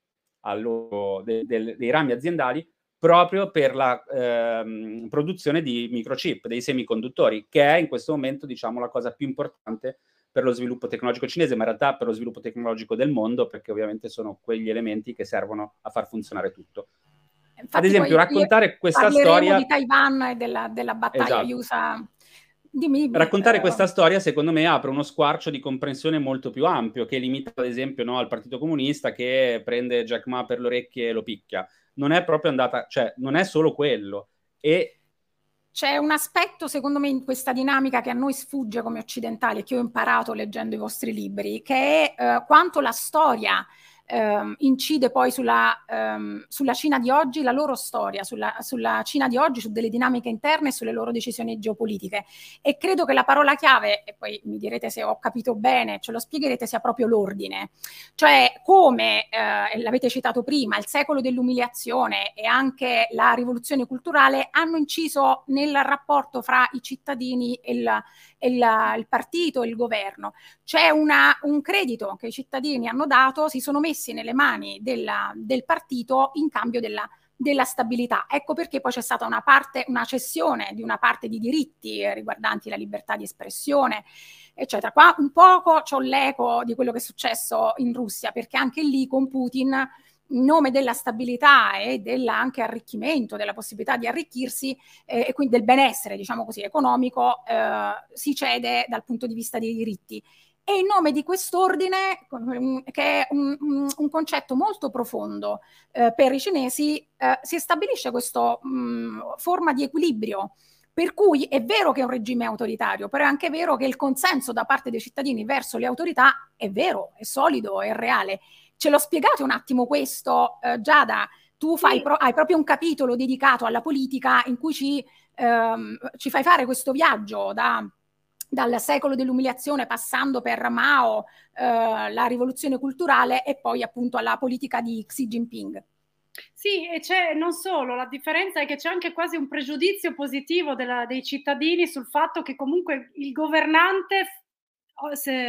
loro, de, de, dei rami aziendali proprio per la ehm, produzione di microchip, dei semiconduttori, che è in questo momento diciamo la cosa più importante per lo sviluppo tecnologico cinese, ma in realtà per lo sviluppo tecnologico del mondo, perché ovviamente sono quegli elementi che servono a far funzionare tutto. Infatti, Ad esempio, raccontare questa storia di Taiwan e della, della battaglia esatto. USA. Dimmi, raccontare eh, questa storia, secondo me, apre uno squarcio di comprensione molto più ampio, che limita, ad esempio, no, al Partito Comunista che prende Jack Ma per le orecchie e lo picchia. Non è proprio andata, cioè, non è solo quello. E c'è un aspetto, secondo me, in questa dinamica che a noi sfugge come occidentali, che ho imparato leggendo i vostri libri, che è eh, quanto la storia ehm, incide poi sulla, ehm, sulla, Cina di oggi, la loro storia, sulla, sulla, Cina di oggi, su delle dinamiche interne e sulle loro decisioni geopolitiche. E credo che la parola chiave, e poi mi direte se ho capito bene, ce lo spiegherete, sia proprio l'ordine. Cioè come, eh, l'avete citato prima, il secolo dell'umiliazione e anche la rivoluzione culturale hanno inciso nel rapporto fra i cittadini e e il, il partito il governo. C'è una, un credito che i cittadini hanno dato, si sono messi nelle mani della, del partito in cambio della della stabilità. Ecco perché poi c'è stata una parte, una cessione di una parte di diritti riguardanti la libertà di espressione, eccetera. Qua un poco c'ho l'eco di quello che è successo in Russia, perché anche lì con Putin in nome della stabilità e dell'anche arricchimento, della possibilità di arricchirsi eh, e quindi del benessere, diciamo così, economico, eh, si cede dal punto di vista dei diritti. E in nome di quest'ordine, che è un, un concetto molto profondo eh, per i cinesi, eh, si stabilisce questa forma di equilibrio. Per cui è vero che è un regime autoritario, però è anche vero che il consenso da parte dei cittadini verso le autorità è vero, è solido, è reale. Ce lo spiegate un attimo questo, eh, Giada? Tu fai pro- hai proprio un capitolo dedicato alla politica in cui ci, ehm, ci fai fare questo viaggio da dal secolo dell'umiliazione passando per Mao, eh, la rivoluzione culturale e poi appunto alla politica di Xi Jinping. Sì, e c'è non solo, la differenza è che c'è anche quasi un pregiudizio positivo della, dei cittadini sul fatto che comunque il governante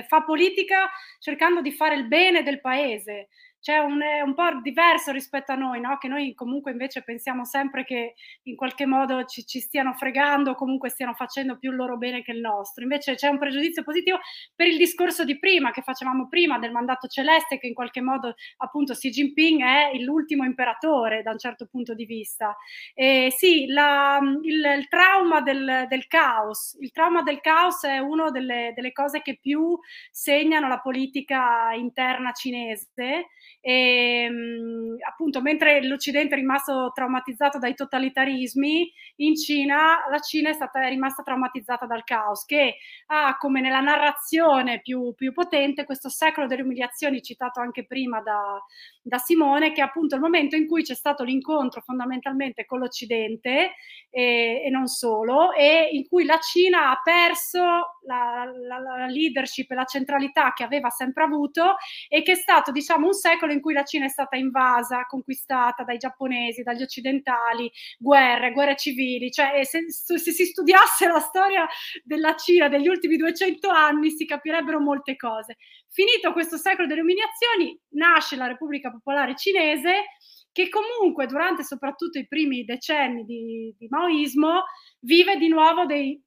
fa politica cercando di fare il bene del paese c'è un, un, po' diverso rispetto a noi, no? che noi comunque invece pensiamo sempre che in qualche modo ci, ci, stiano fregando, comunque stiano facendo più il loro bene che il nostro. Invece c'è un pregiudizio positivo per il discorso di prima, che facevamo prima del mandato celeste, che in qualche modo appunto Xi Jinping è l'ultimo imperatore da un certo punto di vista. E sì, la, il, il, trauma del, del, caos, il trauma del caos è una delle, delle cose che più segnano la politica interna cinese e ehm, appunto mentre l'Occidente è rimasto traumatizzato dai totalitarismi, in Cina la Cina è, stata, è rimasta traumatizzata dal caos, che ha come nella narrazione più, più potente questo secolo delle umiliazioni citato anche prima da, da Simone, che è appunto il momento in cui c'è stato l'incontro fondamentalmente con l'Occidente e, e non solo, e in cui la Cina ha perso la, la, la leadership e la centralità che aveva sempre avuto e che è stato diciamo un secolo in cui la Cina è stata invasa, conquistata dai giapponesi, dagli occidentali, guerre, guerre civili, cioè se, se si studiasse la storia della Cina degli ultimi 200 anni si capirebbero molte cose. Finito questo secolo delle umiliazioni, nasce la Repubblica Popolare Cinese che comunque durante soprattutto i primi decenni di, di maoismo vive di nuovo dei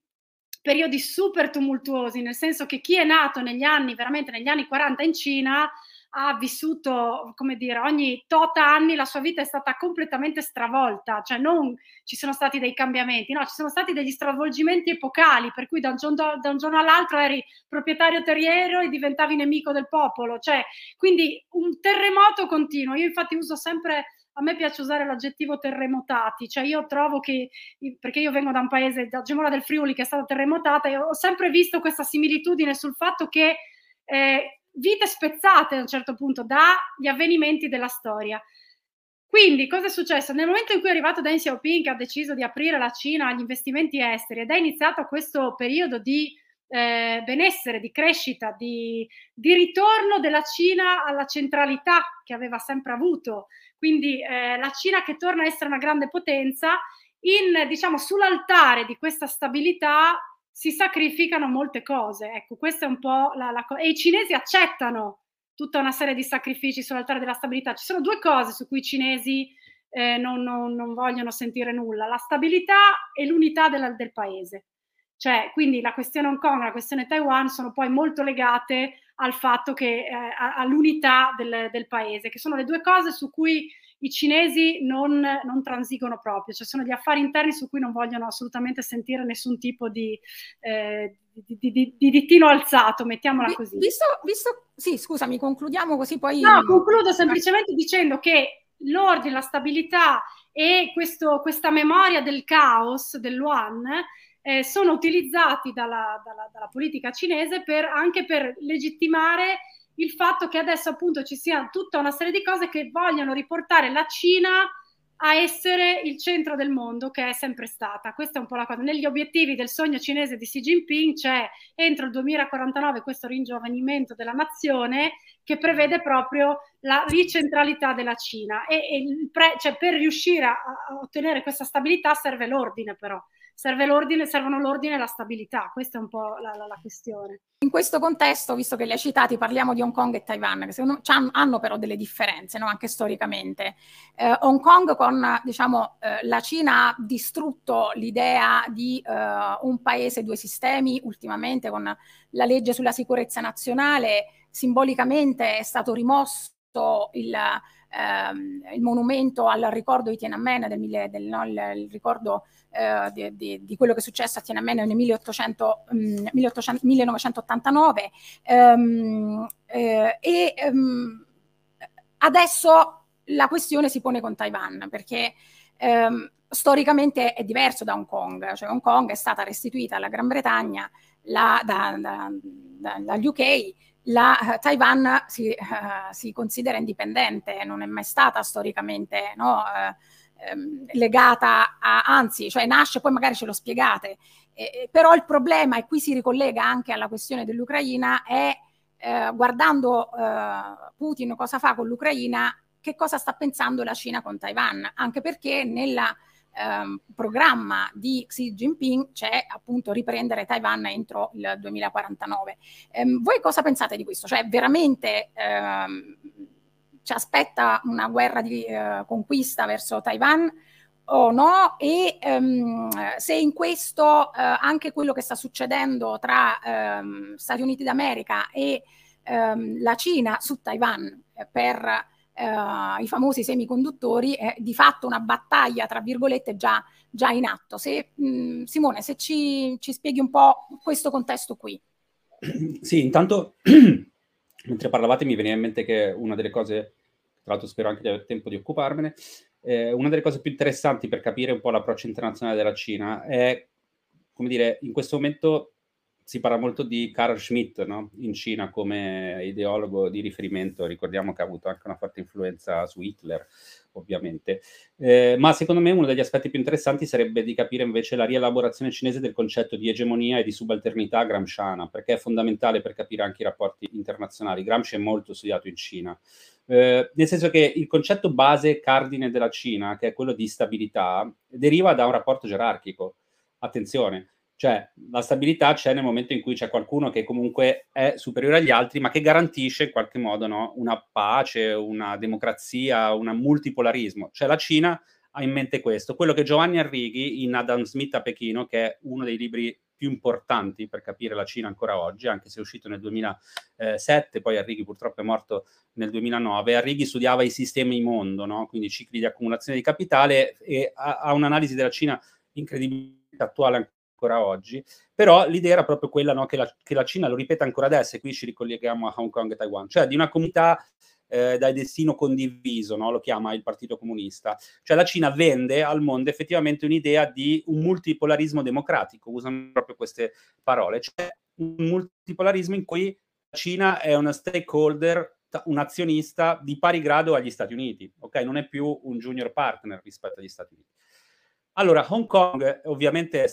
periodi super tumultuosi, nel senso che chi è nato negli anni, veramente negli anni 40 in Cina, ha vissuto, come dire, ogni tot anni la sua vita è stata completamente stravolta, cioè non ci sono stati dei cambiamenti, no, ci sono stati degli stravolgimenti epocali, per cui da un giorno, da un giorno all'altro eri proprietario terriero e diventavi nemico del popolo, cioè quindi un terremoto continuo. Io infatti uso sempre a me piace usare l'aggettivo terremotati, cioè io trovo che, perché io vengo da un paese, da Gemora del Friuli, che è stata terremotata, e ho sempre visto questa similitudine sul fatto che eh, vite spezzate a un certo punto dagli avvenimenti della storia. Quindi, cosa è successo? Nel momento in cui è arrivato Deng Xiaoping, che ha deciso di aprire la Cina agli investimenti esteri ed è iniziato questo periodo di eh, benessere, di crescita, di, di, ritorno della Cina alla centralità che aveva sempre avuto. Quindi eh, la Cina che torna a essere una grande potenza, in, diciamo, sull'altare di questa stabilità si sacrificano molte cose. Ecco, questa è un po' la, la cosa. E i cinesi accettano tutta una serie di sacrifici sull'altare della stabilità. Ci sono due cose su cui i cinesi eh, non, non, non, vogliono sentire nulla, la stabilità e l'unità della, del paese. Cioè, quindi la questione Hong Kong e la questione Taiwan sono poi molto legate al fatto che, eh, all'unità del, del paese, che sono le due cose su cui i cinesi non, non, transigono proprio, cioè sono gli affari interni su cui non vogliono assolutamente sentire nessun tipo di, eh, di, di, di, di dittino alzato, mettiamola così. Visto, visto, sì, scusami, concludiamo così poi... No, concludo semplicemente dicendo che l'ordine, la stabilità e questo, questa memoria del caos, dell'Uan, eh, sono utilizzati dalla, dalla, dalla politica cinese per, anche per legittimare il fatto che adesso appunto ci sia tutta una serie di cose che vogliono riportare la Cina a essere il centro del mondo che è sempre stata. Questa è un po' la cosa. Negli obiettivi del sogno cinese di Xi Jinping c'è entro il 2049 questo ringiovanimento della nazione che prevede proprio la ricentralità della Cina e, e pre, cioè, per riuscire a, a ottenere questa stabilità serve l'ordine però serve l'ordine, servono l'ordine e la stabilità, questa è un po' la, la, la, questione. In questo contesto, visto che li hai citati, parliamo di Hong Kong e Taiwan, che secondo hanno però delle differenze, no? anche storicamente. Eh, Hong Kong con diciamo, eh, la Cina ha distrutto l'idea di eh, un paese, due sistemi, ultimamente con la legge sulla sicurezza nazionale, simbolicamente è stato rimosso il ehm, il monumento al ricordo di Tiananmen, del, del, no, il, ricordo eh, di, di, di, quello che è successo a Tiananmen nel 1800, mh, 1800, 1989 ehm, eh, e ehm, adesso la questione si pone con Taiwan perché ehm, storicamente è diverso da Hong Kong, cioè Hong Kong è stata restituita alla Gran Bretagna la, da, da, da, dagli UK la uh, Taiwan si, uh, si, considera indipendente, non è mai stata storicamente no, uh, um, legata a, anzi, cioè nasce, poi magari ce lo spiegate, eh, però il problema, e qui si ricollega anche alla questione dell'Ucraina, è guardando Putin cosa fa con l'Ucraina, che cosa sta pensando la Cina con Taiwan, anche perché nella ehm, programma di Xi Jinping c'è appunto riprendere Taiwan entro il 2049. Ehm, voi cosa pensate di questo? Cioè veramente ehm, ci aspetta una guerra di eh, conquista verso Taiwan? o no e um, se in questo uh, anche quello che sta succedendo tra um, Stati Uniti d'America e um, la Cina su Taiwan per eh, i famosi semiconduttori è di fatto una battaglia, tra virgolette, già, già in atto. Se, mh, mm, Simone, se ci, ci spieghi un po' questo contesto qui. Sì, intanto mentre parlavate mi veniva in mente che una delle cose, tra l'altro spero anche di avere tempo di occuparmene, eh, una delle cose più interessanti per capire un po' l'approccio internazionale della Cina è, come dire, in questo momento si parla molto di Carl Schmitt no? in Cina come ideologo di riferimento, ricordiamo che ha avuto anche una forte influenza su Hitler, ovviamente. Eh, ma secondo me uno degli aspetti più interessanti sarebbe di capire invece la rielaborazione cinese del concetto di egemonia e di subalternità gramsciana, perché è fondamentale per capire anche i rapporti internazionali. Gramsci è molto studiato in Cina. Eh, nel senso che il concetto base cardine della Cina, che è quello di stabilità, deriva da un rapporto gerarchico. Attenzione, cioè, la stabilità c'è nel momento in cui c'è qualcuno che comunque è superiore agli altri, ma che garantisce in qualche modo no, una pace, una democrazia, un multipolarismo. Cioè, la Cina ha in mente questo. Quello che Giovanni Arrighi in Adam Smith a Pechino, che è uno dei libri più importanti per capire la Cina ancora oggi, anche se è uscito nel 2007, poi Arrighi purtroppo è morto nel 2009. Arrighi studiava i sistemi mondo, no? quindi cicli di accumulazione di capitale e ha, ha un'analisi della Cina incredibilmente attuale ancora oggi, però l'idea era proprio quella no, che, la, che, la, Cina lo ripeta ancora adesso, e qui ci ricolleghiamo a Hong Kong e Taiwan, cioè di una comunità eh, dal destino condiviso, no? lo chiama il Partito Comunista. Cioè la Cina vende al mondo effettivamente un'idea di un multipolarismo democratico, usano proprio queste parole, cioè un multipolarismo in cui la Cina è una stakeholder un azionista di pari grado agli Stati Uniti, ok? Non è più un junior partner rispetto agli Stati Uniti. Allora, Hong Kong ovviamente è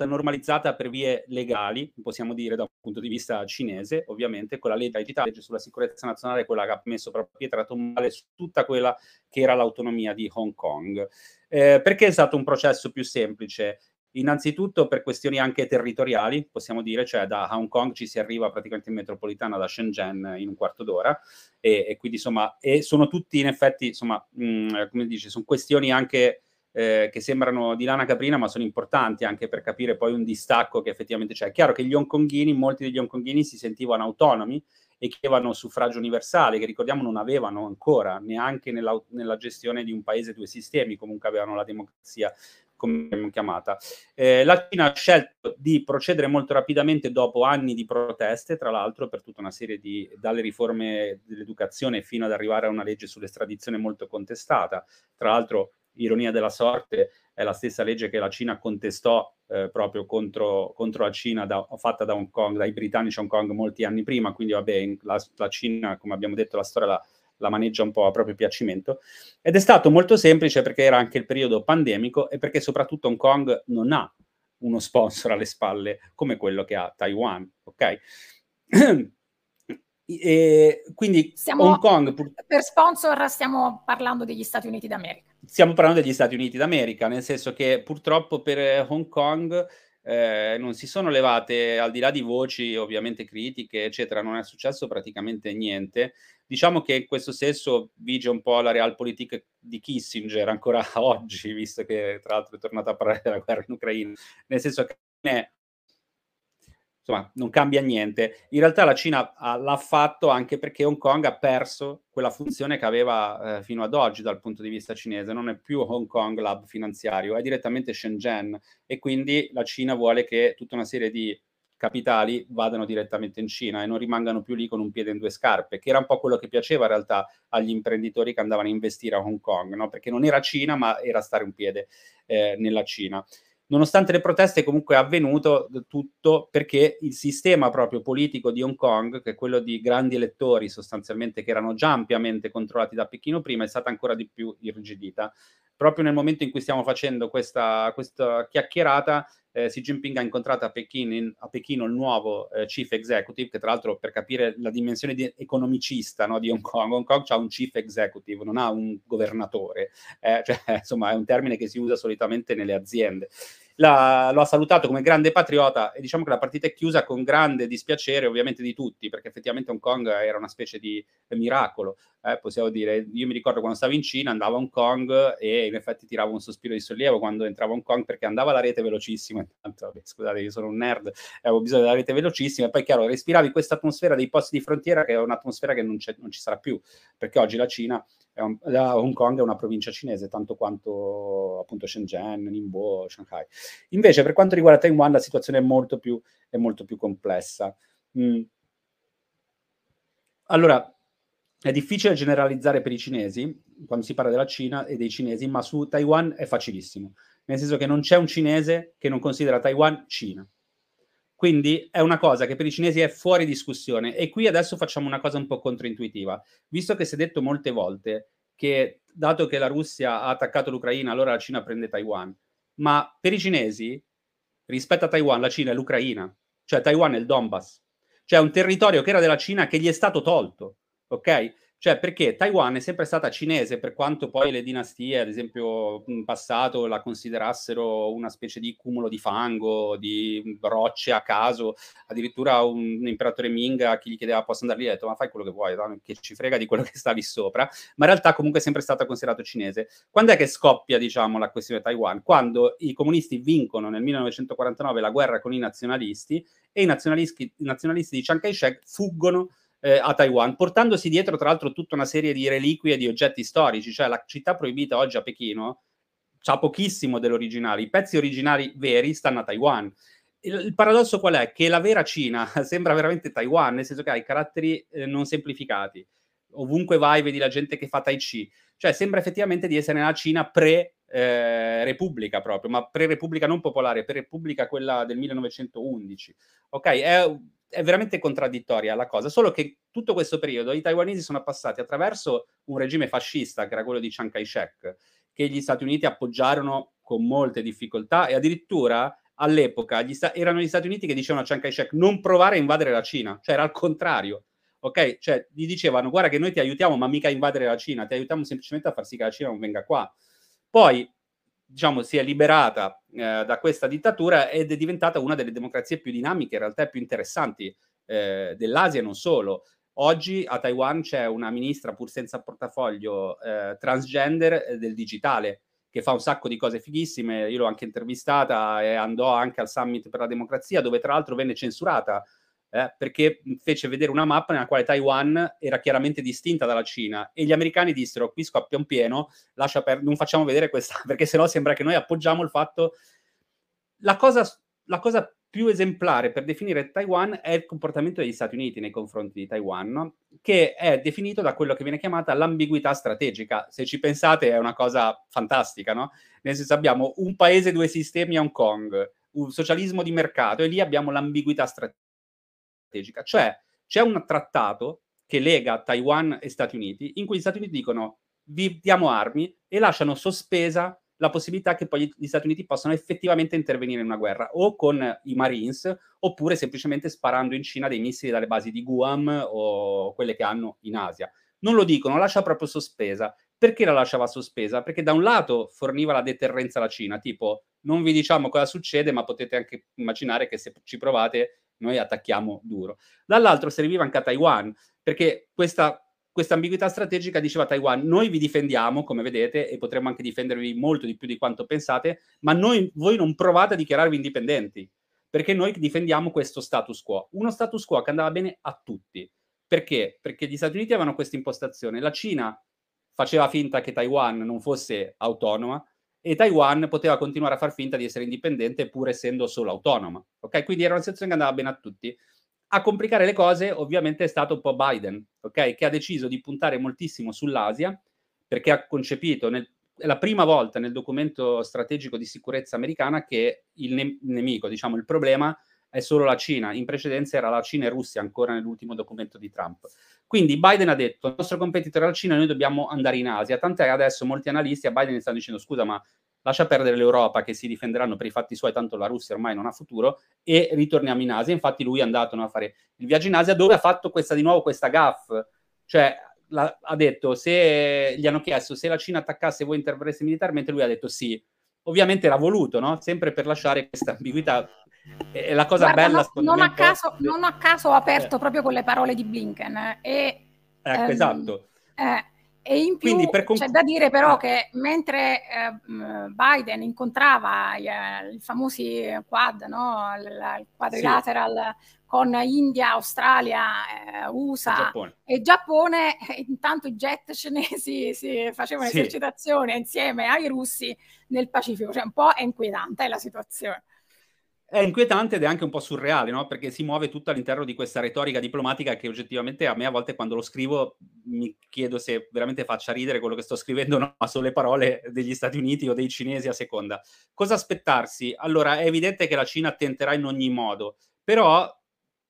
normalizzata per vie legali, possiamo dire da un punto di vista cinese, ovviamente, con la legge d'Italia, sulla sicurezza nazionale, quella che ha messo proprio pietra tombale su tutta quella che era l'autonomia di Hong Kong. Eh, perché è stato un processo più semplice? Innanzitutto per questioni anche territoriali, possiamo dire, cioè da Hong Kong ci si arriva praticamente in metropolitana da Shenzhen in un quarto d'ora e, e quindi insomma, e sono tutti in effetti, insomma, mh, mm, come dici, sono questioni anche eh, che sembrano di lana caprina, ma sono importanti anche per capire poi un distacco che effettivamente c'è. È chiaro che gli hongkonghini, molti degli hongkonghini si sentivano autonomi e chiedevano suffragio universale, che ricordiamo non avevano ancora, neanche nella, nella gestione di un paese due sistemi, comunque avevano la democrazia come chiamata. Eh, la Cina ha scelto di procedere molto rapidamente dopo anni di proteste, tra l'altro per tutta una serie di, dalle riforme dell'educazione fino ad arrivare a una legge sull'estradizione molto contestata, tra l'altro ironia della sorte, è la stessa legge che la Cina contestò eh, proprio contro, contro, la Cina, da, fatta da Hong Kong, dai britannici a Hong Kong molti anni prima, quindi vabbè, la, la Cina, come abbiamo detto, la storia la, la maneggia un po' a proprio piacimento. Ed è stato molto semplice perché era anche il periodo pandemico e perché soprattutto Hong Kong non ha uno sponsor alle spalle come quello che ha Taiwan, ok? E quindi stiamo, Hong Kong... Per sponsor stiamo parlando degli Stati Uniti d'America. Stiamo parlando degli Stati Uniti d'America, nel senso che purtroppo per Hong Kong eh, non si sono levate, al di là di voci ovviamente critiche, eccetera, non è successo praticamente niente. Diciamo che in questo senso vige un po' la realpolitik di Kissinger ancora oggi, visto che tra l'altro è tornato a parlare della guerra in Ucraina, nel senso che insomma, non cambia niente. In realtà la Cina ha, l'ha fatto anche perché Hong Kong ha perso quella funzione che aveva eh, fino ad oggi dal punto di vista cinese. Non è più Hong Kong l'hub finanziario, è direttamente Shenzhen e quindi la Cina vuole che tutta una serie di capitali vadano direttamente in Cina e non rimangano più lì con un piede in due scarpe, che era un po' quello che piaceva in realtà agli imprenditori che andavano a investire a Hong Kong, no? perché non era Cina, ma era stare un piede eh, nella Cina nonostante le proteste comunque è avvenuto tutto perché il sistema proprio politico di Hong Kong, che è quello di grandi elettori sostanzialmente che erano già ampiamente controllati da Pechino prima, è stata ancora di più irrigidita. Proprio nel momento in cui stiamo facendo questa, questa chiacchierata, eh, Xi Jinping ha incontrato a Pechino, in, a Pechino il nuovo eh, chief executive, che tra l'altro per capire la dimensione di economicista no, di Hong Kong, Hong Kong ha un chief executive, non ha un governatore, eh, cioè, insomma è un termine che si usa solitamente nelle aziende la, lo ha salutato come grande patriota e diciamo che la partita è chiusa con grande dispiacere ovviamente di tutti, perché effettivamente Hong Kong era una specie di miracolo, eh, possiamo dire. Io mi ricordo quando stavo in Cina, andavo a Hong Kong e in effetti tiravo un sospiro di sollievo quando entravo a Hong Kong perché andava la rete velocissima. Intanto, vabbè, scusate, io sono un nerd, avevo bisogno della rete velocissima e poi chiaro, respiravi questa atmosfera dei posti di frontiera che è un'atmosfera che non, non ci sarà più, perché oggi la Cina un, Hong Kong è una provincia cinese, tanto quanto appunto Shenzhen, Ningbo, Shanghai. Invece, per quanto riguarda Taiwan, la situazione è molto più, è molto più complessa. Mm. Allora, è difficile generalizzare per i cinesi quando si parla della Cina e dei cinesi, ma su Taiwan è facilissimo, nel senso che non c'è un cinese che non considera Taiwan Cina. Quindi è una cosa che per i cinesi è fuori discussione. E qui adesso facciamo una cosa un po' controintuitiva. Visto che si è detto molte volte che, dato che la Russia ha attaccato l'Ucraina, allora la Cina prende Taiwan. Ma per i cinesi, rispetto a Taiwan, la Cina è l'Ucraina. Cioè Taiwan è il Donbass. Cioè un territorio che era della Cina che gli è stato tolto. Ok? Cioè, perché Taiwan è sempre stata cinese, per quanto poi le dinastie, ad esempio, in passato la considerassero una specie di cumulo di fango, di rocce a caso, addirittura un, imperatore Ming a chi gli chiedeva posso andare lì, ha detto ma fai quello che vuoi, che ci frega di quello che sta lì sopra, ma in realtà comunque è sempre stata considerato cinese. Quando è che scoppia, diciamo, la questione Taiwan? Quando i comunisti vincono nel 1949 la guerra con i nazionalisti e i nazionalisti, i nazionalisti di Chiang Kai-shek fuggono eh, a Taiwan, portandosi dietro tra l'altro tutta una serie di reliquie di oggetti storici, cioè la città proibita oggi a Pechino ha pochissimo dell'originale, i pezzi originali veri stanno a Taiwan. Il, il, paradosso qual è? Che la vera Cina sembra veramente Taiwan, nel senso che ha i caratteri eh, non semplificati. Ovunque vai vedi la gente che fa Tai Chi, cioè sembra effettivamente di essere nella Cina pre eh, Repubblica proprio, ma pre-Repubblica non popolare, pre-Repubblica quella del 1911. Ok, è è veramente contraddittoria la cosa, solo che tutto questo periodo i taiwanesi sono passati attraverso un regime fascista, che era quello di Chiang Kai-shek, che gli Stati Uniti appoggiarono con molte difficoltà e addirittura all'epoca gli sta- erano gli Stati Uniti che dicevano a Chiang Kai-shek non provare a invadere la Cina, cioè era al contrario. Ok? Cioè gli dicevano guarda che noi ti aiutiamo, ma mica a invadere la Cina, ti aiutiamo semplicemente a far sì che la Cina non venga qua. Poi diciamo, si è liberata eh, da questa dittatura ed è diventata una delle democrazie più dinamiche, in realtà più interessanti eh, dell'Asia e non solo. Oggi a Taiwan c'è una ministra, pur senza portafoglio, eh, transgender eh, del digitale, che fa un sacco di cose fighissime. Io l'ho anche intervistata e andò anche al Summit per la democrazia, dove tra l'altro venne censurata eh, perché fece vedere una mappa nella quale Taiwan era chiaramente distinta dalla Cina e gli americani dissero qui scoppia un pieno, lascia per... non facciamo vedere questa, perché sennò sembra che noi appoggiamo il fatto... La cosa, la cosa più esemplare per definire Taiwan è il comportamento degli Stati Uniti nei confronti di Taiwan, no? che è definito da quello che viene chiamata l'ambiguità strategica. Se ci pensate è una cosa fantastica, no? Nel senso abbiamo un paese, due sistemi Hong Kong, un socialismo di mercato e lì abbiamo l'ambiguità strategica strategica, cioè c'è un trattato che lega Taiwan e Stati Uniti in cui gli Stati Uniti dicono vi diamo armi e lasciano sospesa la possibilità che poi gli Stati Uniti possano effettivamente intervenire in una guerra, o con i Marines, oppure semplicemente sparando in Cina dei missili dalle basi di Guam o quelle che hanno in Asia. Non lo dicono, lascia proprio sospesa. Perché la lasciava sospesa? Perché da un lato forniva la deterrenza alla Cina, tipo non vi diciamo cosa succede, ma potete anche immaginare che se ci provate noi attacchiamo duro. Dall'altro serviva anche a Taiwan, perché questa questa ambiguità strategica diceva Taiwan, noi vi difendiamo, come vedete, e potremmo anche difendervi molto di più di quanto pensate, ma noi, voi non provate a dichiararvi indipendenti, perché noi difendiamo questo status quo. Uno status quo che andava bene a tutti. Perché? Perché gli Stati Uniti avevano questa impostazione. La Cina faceva finta che Taiwan non fosse autonoma e Taiwan poteva continuare a far finta di essere indipendente pur essendo solo autonoma. Ok? Quindi era una situazione che andava bene a tutti. A complicare le cose ovviamente è stato un po' Biden, okay? che ha deciso di puntare moltissimo sull'Asia perché ha concepito, nel, è la prima volta nel documento strategico di sicurezza americana che il, ne- nemico, diciamo il problema, è solo la Cina. In precedenza era la Cina e Russia ancora nell'ultimo documento di Trump. Quindi Biden ha detto, il nostro competitor è la Cina, noi dobbiamo andare in Asia. Tant'è adesso molti analisti a Biden stanno dicendo, scusa, ma lascia perdere l'Europa che si difenderanno per i fatti suoi, tanto la Russia ormai non ha futuro, e ritorniamo in Asia. Infatti lui è andato no, a fare il viaggio in Asia dove ha fatto questa, di nuovo questa gaff, cioè la, ha detto, se gli hanno chiesto se la Cina attaccasse voi interverreste militarmente, lui ha detto sì. Ovviamente era voluto, no? sempre per lasciare questa ambiguità. E la cosa Guarda, bella, no, non, a caso, non, a caso, ho aperto eh. proprio con le parole di Blinken. Eh, e, ecco, ehm, esatto. Eh, e in più conc- c'è da dire però ah. che mentre eh, Biden incontrava i, i famosi quad, no? il, il quadrilateral sì. con India, Australia, eh, USA Giappone. e Giappone, eh, intanto i jet cinesi si facevano sì. esercitazioni insieme ai russi nel Pacifico, cioè un po' è inquietante la situazione è inquietante ed è anche un po' surreale, no? Perché si muove tutto all'interno di questa retorica diplomatica che oggettivamente a me a volte quando lo scrivo mi chiedo se veramente faccia ridere quello che sto scrivendo, no? ma sono le parole degli Stati Uniti o dei cinesi a seconda. Cosa aspettarsi? Allora, è evidente che la Cina tenterà in ogni modo, però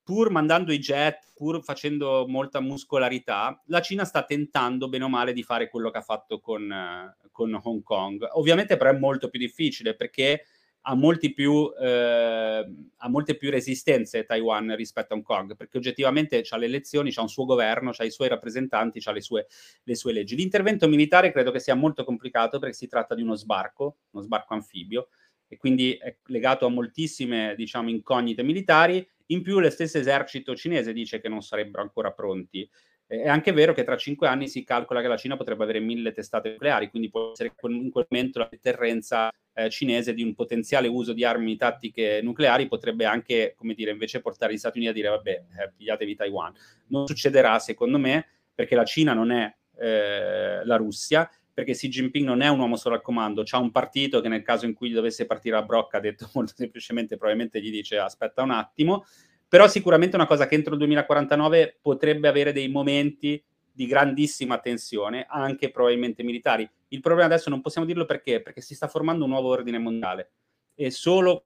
pur mandando i jet, pur facendo molta muscolarità, la Cina sta tentando bene o male di fare quello che ha fatto con, uh, con Hong Kong. Ovviamente però è molto più difficile perché ha, più, eh, ha, molte più resistenze Taiwan rispetto a Hong Kong, perché oggettivamente ha le elezioni, ha un suo governo, ha i suoi rappresentanti, ha le sue, le sue leggi. L'intervento militare credo che sia molto complicato perché si tratta di uno sbarco, uno sbarco anfibio, e quindi è legato a moltissime diciamo, incognite militari. In più, lo stesso esercito cinese dice che non sarebbero ancora pronti. È anche vero che tra cinque anni si calcola che la Cina potrebbe avere mille testate nucleari, quindi può essere in quel momento la deterrenza eh, cinese di un potenziale uso di armi tattiche nucleari potrebbe anche, come dire, invece portare gli Stati Uniti a dire vabbè, eh, pigliatevi Taiwan. Non succederà, secondo me, perché la Cina non è eh, la Russia, perché Xi Jinping non è un uomo solo al comando, c'ha un partito che nel caso in cui dovesse partire a brocca, ha detto molto semplicemente, probabilmente gli dice aspetta un attimo, però sicuramente è una cosa che entro il 2049 potrebbe avere dei momenti di grandissima tensione, anche probabilmente militari. Il problema adesso non possiamo dirlo perché, perché si sta formando un nuovo ordine mondiale e solo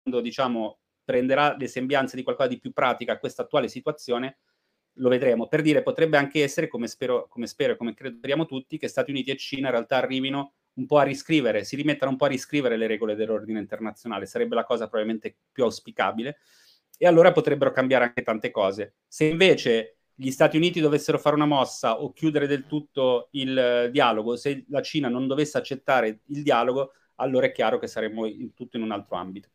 quando diciamo prenderà le sembianze di qualcosa di più pratica questa attuale situazione lo vedremo. Per dire, potrebbe anche essere, come spero, come spero e come crediamo tutti, che Stati Uniti e Cina in realtà arrivino un po' a riscrivere, si rimettano un po' a riscrivere le regole dell'ordine internazionale, sarebbe la cosa probabilmente più auspicabile e allora potrebbero cambiare anche tante cose. Se invece gli Stati Uniti dovessero fare una mossa o chiudere del tutto il uh, dialogo, se la Cina non dovesse accettare il dialogo, allora è chiaro che saremmo in, tutto in un altro ambito.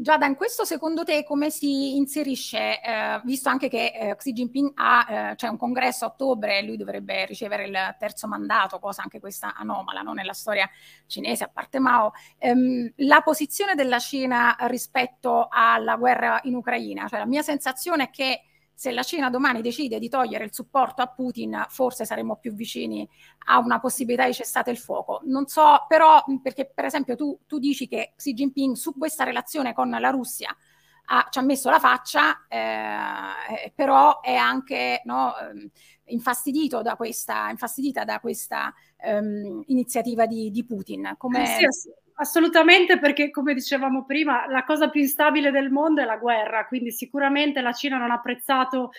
Giada, in questo secondo te come si inserisce, eh, visto anche che eh, Xi Jinping ha eh, c'è un congresso a ottobre e lui dovrebbe ricevere il terzo mandato, cosa anche questa anomala no? nella storia cinese, a parte Mao, ehm, la posizione della Cina rispetto alla guerra in Ucraina? Cioè, la mia sensazione è che se la Cina domani decide di togliere il supporto a Putin, forse saremmo più vicini a una possibilità di cessate il fuoco. Non so, però, perché per esempio tu, tu dici che Xi Jinping su questa relazione con la Russia ha, ci ha messo la faccia, eh, però è anche no, ehm, infastidito da questa, infastidita da questa um, iniziativa di, di Putin. Come... Eh sì, Assolutamente perché, come dicevamo prima, la cosa più instabile del mondo è la guerra, quindi sicuramente la Cina non ha apprezzato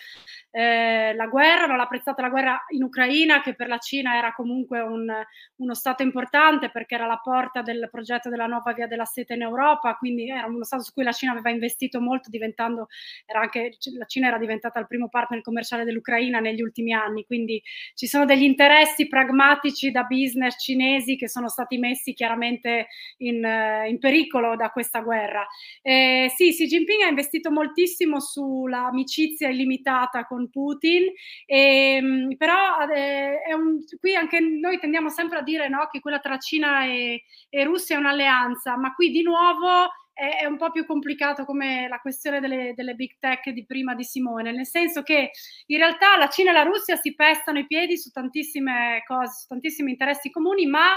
eh, la guerra, non ha apprezzato la guerra in Ucraina, che per la Cina era comunque un, uno Stato importante perché era la porta del progetto della nuova via della seta in Europa, quindi era uno Stato su cui la Cina aveva investito molto, diventando, anche, la Cina era diventata il primo partner commerciale dell'Ucraina negli ultimi anni, quindi ci sono degli interessi pragmatici da business cinesi che sono stati messi chiaramente in, eh, in pericolo da questa guerra. Eh, sì, Xi Jinping ha investito moltissimo sull'amicizia illimitata con Putin, e, ehm, però eh, un, qui anche noi tendiamo sempre a dire no, che quella tra Cina e, e Russia è un'alleanza, ma qui di nuovo è, è, un po' più complicato come la questione delle, delle, big tech di prima di Simone, nel senso che in realtà la Cina e la Russia si pestano i piedi su tantissime cose, su tantissimi interessi comuni, ma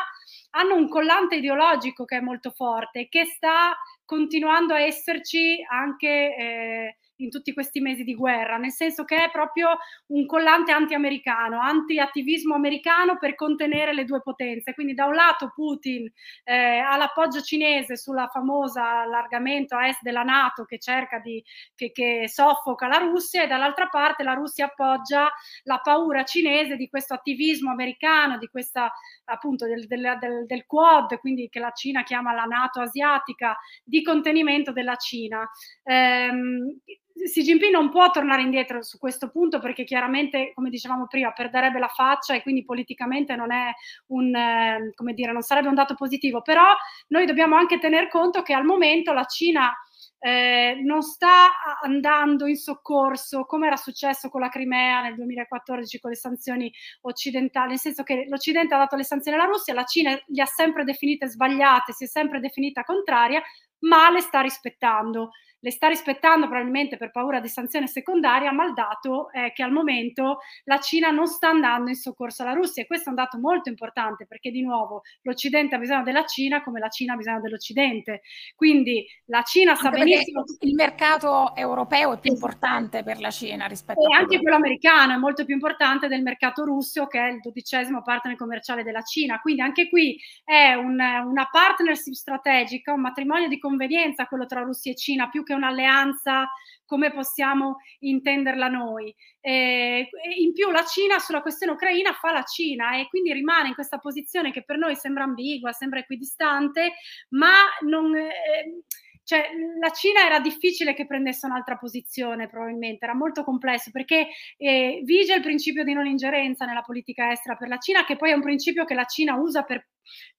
hanno un collante ideologico che è molto forte che sta continuando a esserci anche eh, in tutti questi mesi di guerra, nel senso che è proprio un collante anti-americano, anti-attivismo americano per contenere le due potenze. Quindi da un lato Putin eh, ha l'appoggio cinese sulla famosa allargamento a est della Nato che cerca di, che, che soffoca la Russia e dall'altra parte la Russia appoggia la paura cinese di questo attivismo americano, di questa appunto del, del, del, del Quad, quindi che la Cina chiama la Nato asiatica, di contenimento della Cina. Ehm, Xi Jinping non può tornare indietro su questo punto perché chiaramente, come dicevamo prima, perderebbe la faccia e quindi politicamente non è un, eh, come dire, non sarebbe un dato positivo. Però noi dobbiamo anche tener conto che al momento la Cina eh, non sta andando in soccorso come era successo con la Crimea nel 2014 con le sanzioni occidentali, nel senso che l'Occidente ha dato le sanzioni alla Russia, la Cina le ha sempre definite sbagliate, si è sempre definita contraria, ma le sta rispettando le sta rispettando probabilmente per paura di sanzione secondaria, ma il dato è che al momento la Cina non sta andando in soccorso alla Russia e questo è un dato molto importante perché di nuovo l'Occidente ha bisogno della Cina come la Cina ha bisogno dell'Occidente. Quindi la Cina sa benissimo il mercato europeo è più importante per la Cina rispetto e a anche quello americano è molto più importante del mercato russo che è il dodicesimo partner commerciale della Cina. Quindi anche qui è un, una partnership strategica, un matrimonio di convenienza quello tra Russia e Cina più che un'alleanza come possiamo intenderla noi. Eh, in più la Cina sulla questione ucraina fa la Cina e quindi rimane in questa posizione che per noi sembra ambigua, sembra equidistante, ma non... Eh, cioè, la Cina era difficile che prendesse un'altra posizione, probabilmente, era molto complesso perché eh, vige il principio di non ingerenza nella politica estera per la Cina, che poi è un principio che la Cina usa per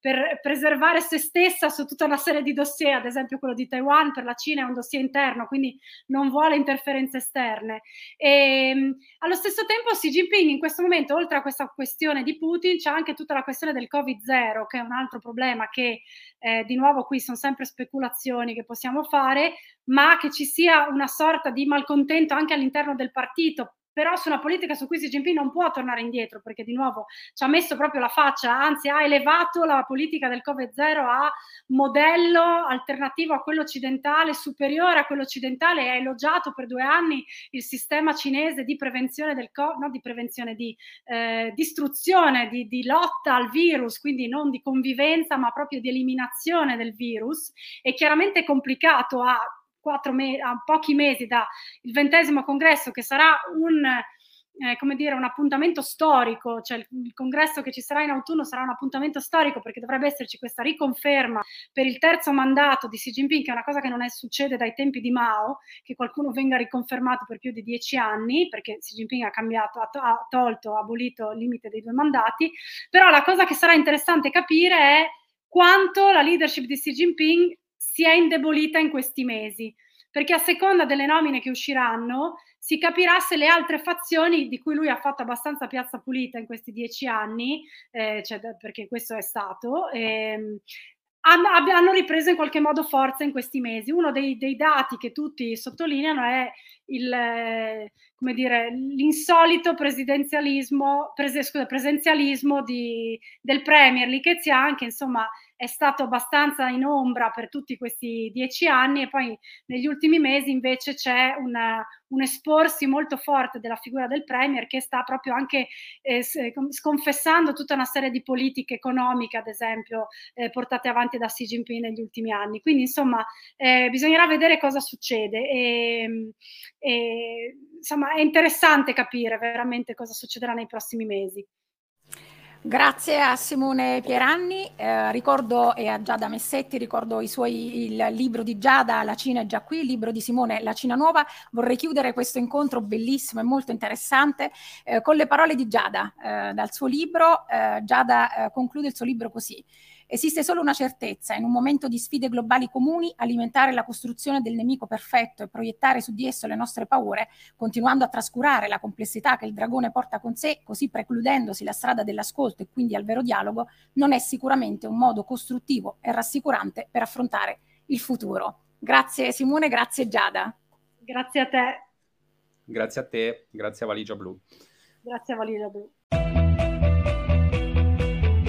per preservare se stessa su tutta una serie di dossier, ad esempio quello di Taiwan per la Cina è un dossier interno, quindi non vuole interferenze esterne. E, ehm, allo stesso tempo Xi Jinping in questo momento, oltre a questa questione di Putin, c'è anche tutta la questione del Covid-0, che è un altro problema che eh, di nuovo qui sono sempre speculazioni che possiamo fare, ma che ci sia una sorta di malcontento anche all'interno del partito però su una politica su cui Xi Jinping non può tornare indietro perché di nuovo ci ha messo proprio la faccia, anzi ha elevato la politica del Covid-0 a modello alternativo a quello occidentale, superiore a quello occidentale e ha elogiato per due anni il sistema cinese di prevenzione del Covid, no di prevenzione, di eh, distruzione, di, di lotta al virus, quindi non di convivenza ma proprio di eliminazione del virus. È chiaramente complicato a me- a pochi mesi dal ventesimo congresso, che sarà un, eh, come dire, un appuntamento storico, cioè il, il, congresso che ci sarà in autunno sarà un appuntamento storico perché dovrebbe esserci questa riconferma per il terzo mandato di Xi Jinping, che è una cosa che non è, succede dai tempi di Mao, che qualcuno venga riconfermato per più di dieci anni, perché Xi Jinping ha cambiato, ha, to- ha tolto, ha abolito il limite dei due mandati, però la cosa che sarà interessante capire è quanto la leadership di Xi Jinping si è indebolita in questi mesi, perché a seconda delle nomine che usciranno si capirà se le altre fazioni di cui lui ha fatto abbastanza piazza pulita in questi dieci anni, eh, cioè, perché questo è stato, eh, hanno ripreso in qualche modo forza in questi mesi. Uno dei, dei dati che tutti sottolineano è il, dire, l'insolito presidenzialismo, prese, scusa, presenzialismo di, del Premier, lì che insomma è stato abbastanza in ombra per tutti questi dieci anni e poi negli ultimi mesi invece c'è una, un esporsi molto forte della figura del Premier che sta proprio anche eh, sconfessando tutta una serie di politiche economiche, ad esempio, eh, portate avanti da Xi Jinping negli ultimi anni. Quindi, insomma, eh, bisognerà vedere cosa succede. E, e, insomma, è interessante capire veramente cosa succederà nei prossimi mesi. Grazie a Simone Pieranni, eh, ricordo e a Giada Messetti, ricordo suoi, il libro di Giada, La Cina è già qui, il libro di Simone, La Cina Nuova. Vorrei chiudere questo incontro bellissimo e molto interessante eh, con le parole di Giada. Eh, dal suo libro, eh, Giada eh, conclude il suo libro così. Esiste solo una certezza, in un momento di sfide globali comuni, alimentare la costruzione del nemico perfetto e proiettare su di esso le nostre paure, continuando a trascurare la complessità che il dragone porta con sé, così precludendosi la strada dell'ascolto e quindi al vero dialogo, non è sicuramente un modo costruttivo e rassicurante per affrontare il futuro. Grazie Simone, grazie Giada. Grazie a te. Grazie a te, grazie a Valigia Blu. Grazie a Valigia Blu.